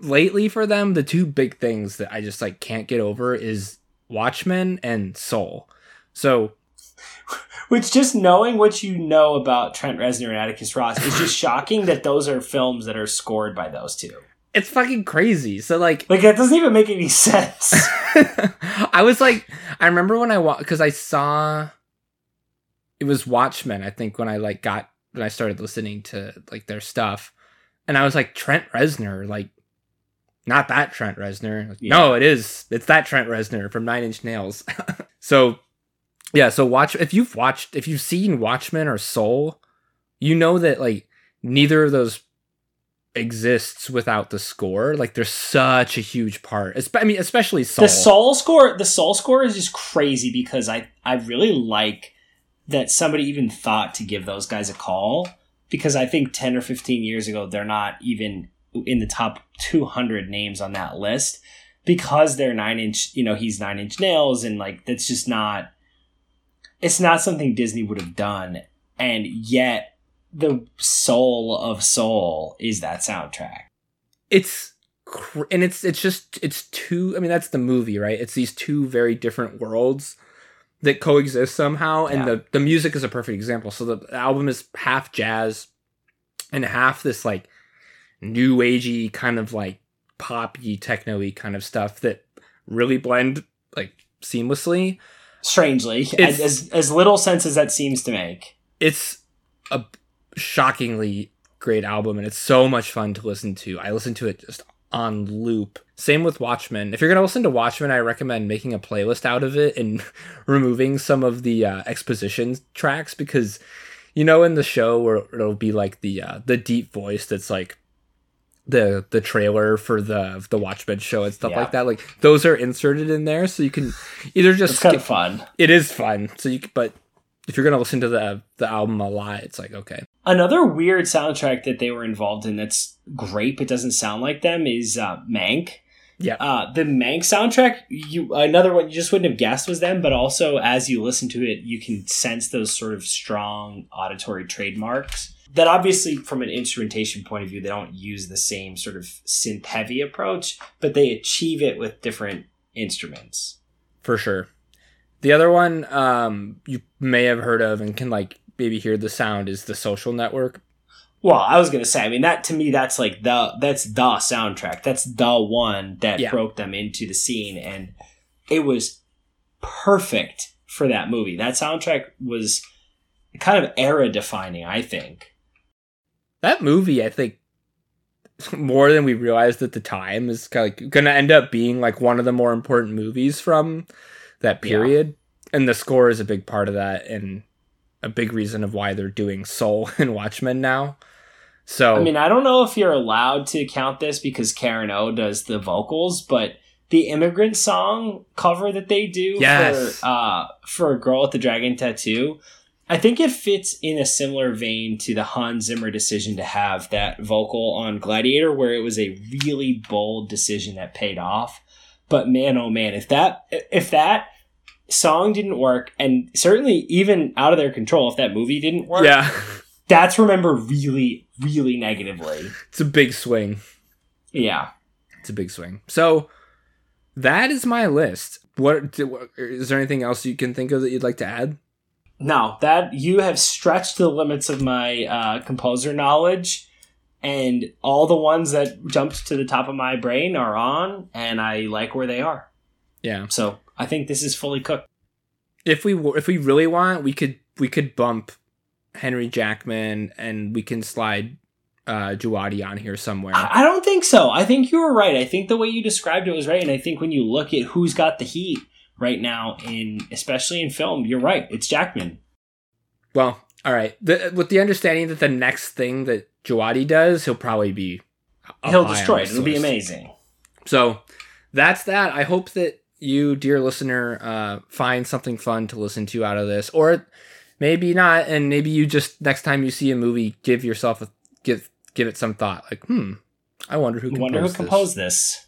lately for them the two big things that I just like can't get over is Watchmen and Soul. So Which just knowing what you know about Trent Reznor and Atticus Ross is just shocking that those are films that are scored by those two. it's fucking crazy. So like Like that doesn't even make any sense. I was like, I remember when I wa because I saw it was Watchmen. I think when I like got I started listening to like their stuff, and I was like Trent Reznor, like not that Trent Reznor. Like, Yeah. No, it is. It's that Trent Reznor from Nine Inch Nails. so Yeah, so watch if you've watched if you've seen Watchmen or Soul, you know that like neither of those exists without the score. Like there's such a huge part. I mean, especially Soul. The soul score, the soul score is just crazy because I I really like that somebody even thought to give those guys a call because I think 10 or 15 years ago they're not even in the top 200 names on that list because they're 9 inch, you know, he's 9 inch nails and like that's just not it's not something Disney would have done. And yet the soul of soul is that soundtrack. it's and it's it's just it's two i mean that's the movie right? It's these two very different worlds that coexist somehow and Yeah. the the music is a perfect example so the album is half jazz and half this like new agey kind of like poppy techno-y kind of stuff that really blend like seamlessly Strangely, It's- as as little sense as that seems to make. it's a shockingly great album and it's so much fun to listen to. I listen to it just on loop. Same with Watchmen. If you're going to listen to Watchmen, I recommend making a playlist out of it and removing some of the uh, exposition tracks because you know in the show where it'll be like the uh, the deep voice that's like the the trailer for the the Watchmen show and stuff Yeah. like that like those are inserted in there so you can either just It's kind of fun. it is fun. So you, but if you're gonna listen to the the album a lot, it's like okay, Another weird soundtrack that they were involved in that's great but doesn't sound like them is uh, Mank. Yeah. Uh, the Mank soundtrack, you another one you just wouldn't have guessed was them, but also as you listen to it, you can sense those sort of strong auditory trademarks. That obviously, from an instrumentation point of view, they don't use the same sort of synth heavy approach, but they achieve it with different instruments. for sure. The other one um, you may have heard of and can like maybe hear the sound is the Social Network. Well, I was gonna say, I mean that to me that's like the that's the soundtrack. That's the one that Yeah. broke them into the scene and it was perfect for that movie. That soundtrack was kind of era defining, I think. That movie, I think, more than we realized at the time, is kind of like gonna end up being like one of the more important movies from that Yeah. period. And the score is a big part of that, and a big reason of why they're doing Soul and Watchmen now. So I mean, I don't know if you're allowed to count this because Karen O does the vocals, but the immigrant song cover that they do Yes. for uh for a girl with the dragon tattoo, I think it fits in a similar vein to the Hans Zimmer decision to have that vocal on Gladiator, where it was a really bold decision that paid off. But man, oh man, if that if that song didn't work, and certainly even out of their control, if that movie didn't work, yeah, that's remembered really, really negatively. it's a big swing. Yeah. It's a big swing. So that is my list. What is there anything else you can think of that you'd like to add? No, that you have stretched the limits of my uh, composer knowledge, and all the ones that jumped to the top of my brain are on, and I like where they are. Yeah. So I think this is fully cooked. If we if we really want, we could we could bump Henry Jackman and we can slide uh Djawadi on here somewhere. I I don't think so. I think you were right. I think the way you described it was right, and I think when you look at who's got the heat right now in especially in film, you're right. It's Jackman. Well, all right. The, with the understanding that the next thing that Djawadi does, he'll probably be he'll destroy it. It'll be amazing. So that's that. I hope that you, dear listener, uh, find something fun to listen to out of this, or maybe not, and maybe you just next time you see a movie, give yourself a give give it some thought. Like, hmm, I wonder who composed wonder who this. composed this.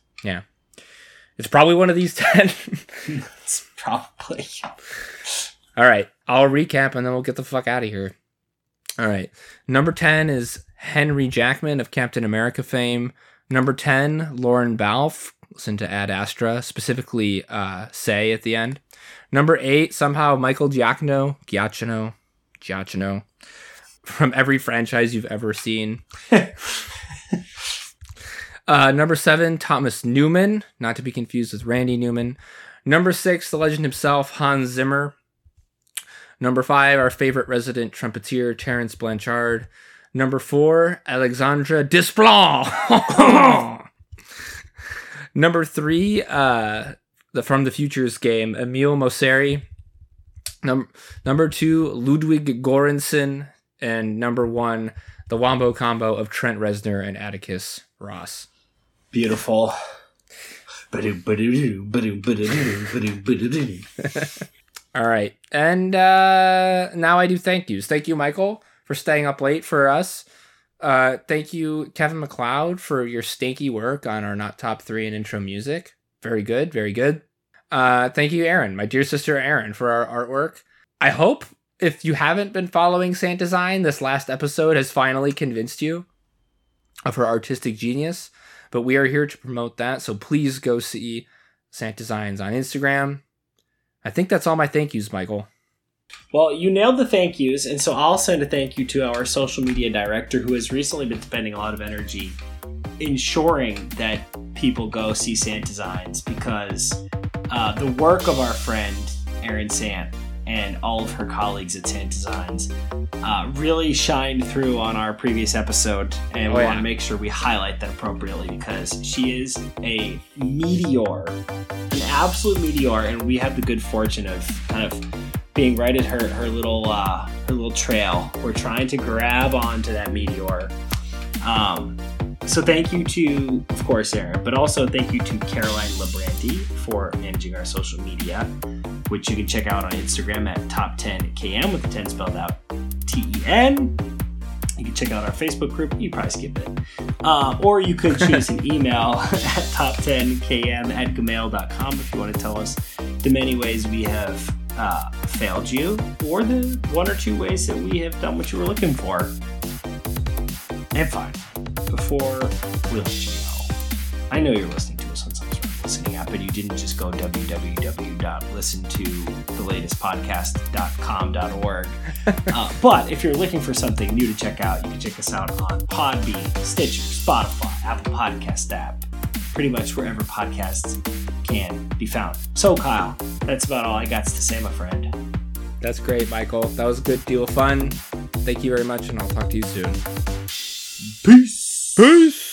It's probably one of these ten. It's probably. All right, I'll recap and then we'll get the fuck out of here. All right, number ten is Henry Jackman of Captain America fame. Number ten, Lorne Balfe. Listen to Ad Astra, specifically uh, "Say" at the end. Number eight, somehow Michael Giacchino, Giacchino, Giacchino, from every franchise you've ever seen. uh, number seven, Thomas Newman, not to be confused with Randy Newman. Number six, the legend himself, Hans Zimmer. Number five, our favorite resident trumpeter, Terence Blanchard. Number four, Alexandre Desplat. Number three, uh, the From the Futures game, Emile Mosseri. Number number two, Ludwig Göransson, and number one, the Wombo combo of Trent Reznor and Atticus Ross. Beautiful. All right. And uh, now I do thank yous. Thank you, Michael, for staying up late for us. Uh, thank you, Kevin MacLeod, for your stanky work on our not top three in intro music. Very good, very good. Uh, thank you, Aaron, my dear sister Aaron, for our artwork. I hope if you haven't been following Sant Design, this last episode has finally convinced you of her artistic genius. But we are here to promote that, so please go see Sant Designs on Instagram. I think that's all my thank yous, Michael. Well, you nailed the thank yous, and so I'll send a thank you to our social media director who has recently been spending a lot of energy ensuring that people go see Sant Designs because uh, the work of our friend Aaron Sant and all of her colleagues at Sant Designs uh, really shined through on our previous episode, and Oh, we yeah. want to make sure we highlight that appropriately because she is a meteor, an absolute meteor, and we have the good fortune of kind of being right at her her little uh, her little trail. We're trying to grab onto that meteor. Um, so thank you to, of course, Aaron, but also thank you to Caroline Labranti for managing our social media, which you can check out on Instagram at top10km with the 10 spelled out T-E-N. You can check out our Facebook group. You probably skip it. Uh, or you could shoot us an email at top10km at gmail.com if you want to tell us the many ways we have uh, failed you or the one or two ways that we have done what you were looking for. And fine, before we let you go, I know you're listening of listening app, and you didn't just go www.listentothelatestpodcast.com.org. uh, but if you're looking for something new to check out, you can check us out on Podbean, Stitcher, Spotify, Apple Podcast app, pretty much wherever podcasts can be found. So, Kyle, that's about all I got to say, my friend. That's great, Michael. That was a good deal of fun. Thank you very much, and I'll talk to you soon. Peace. Peace.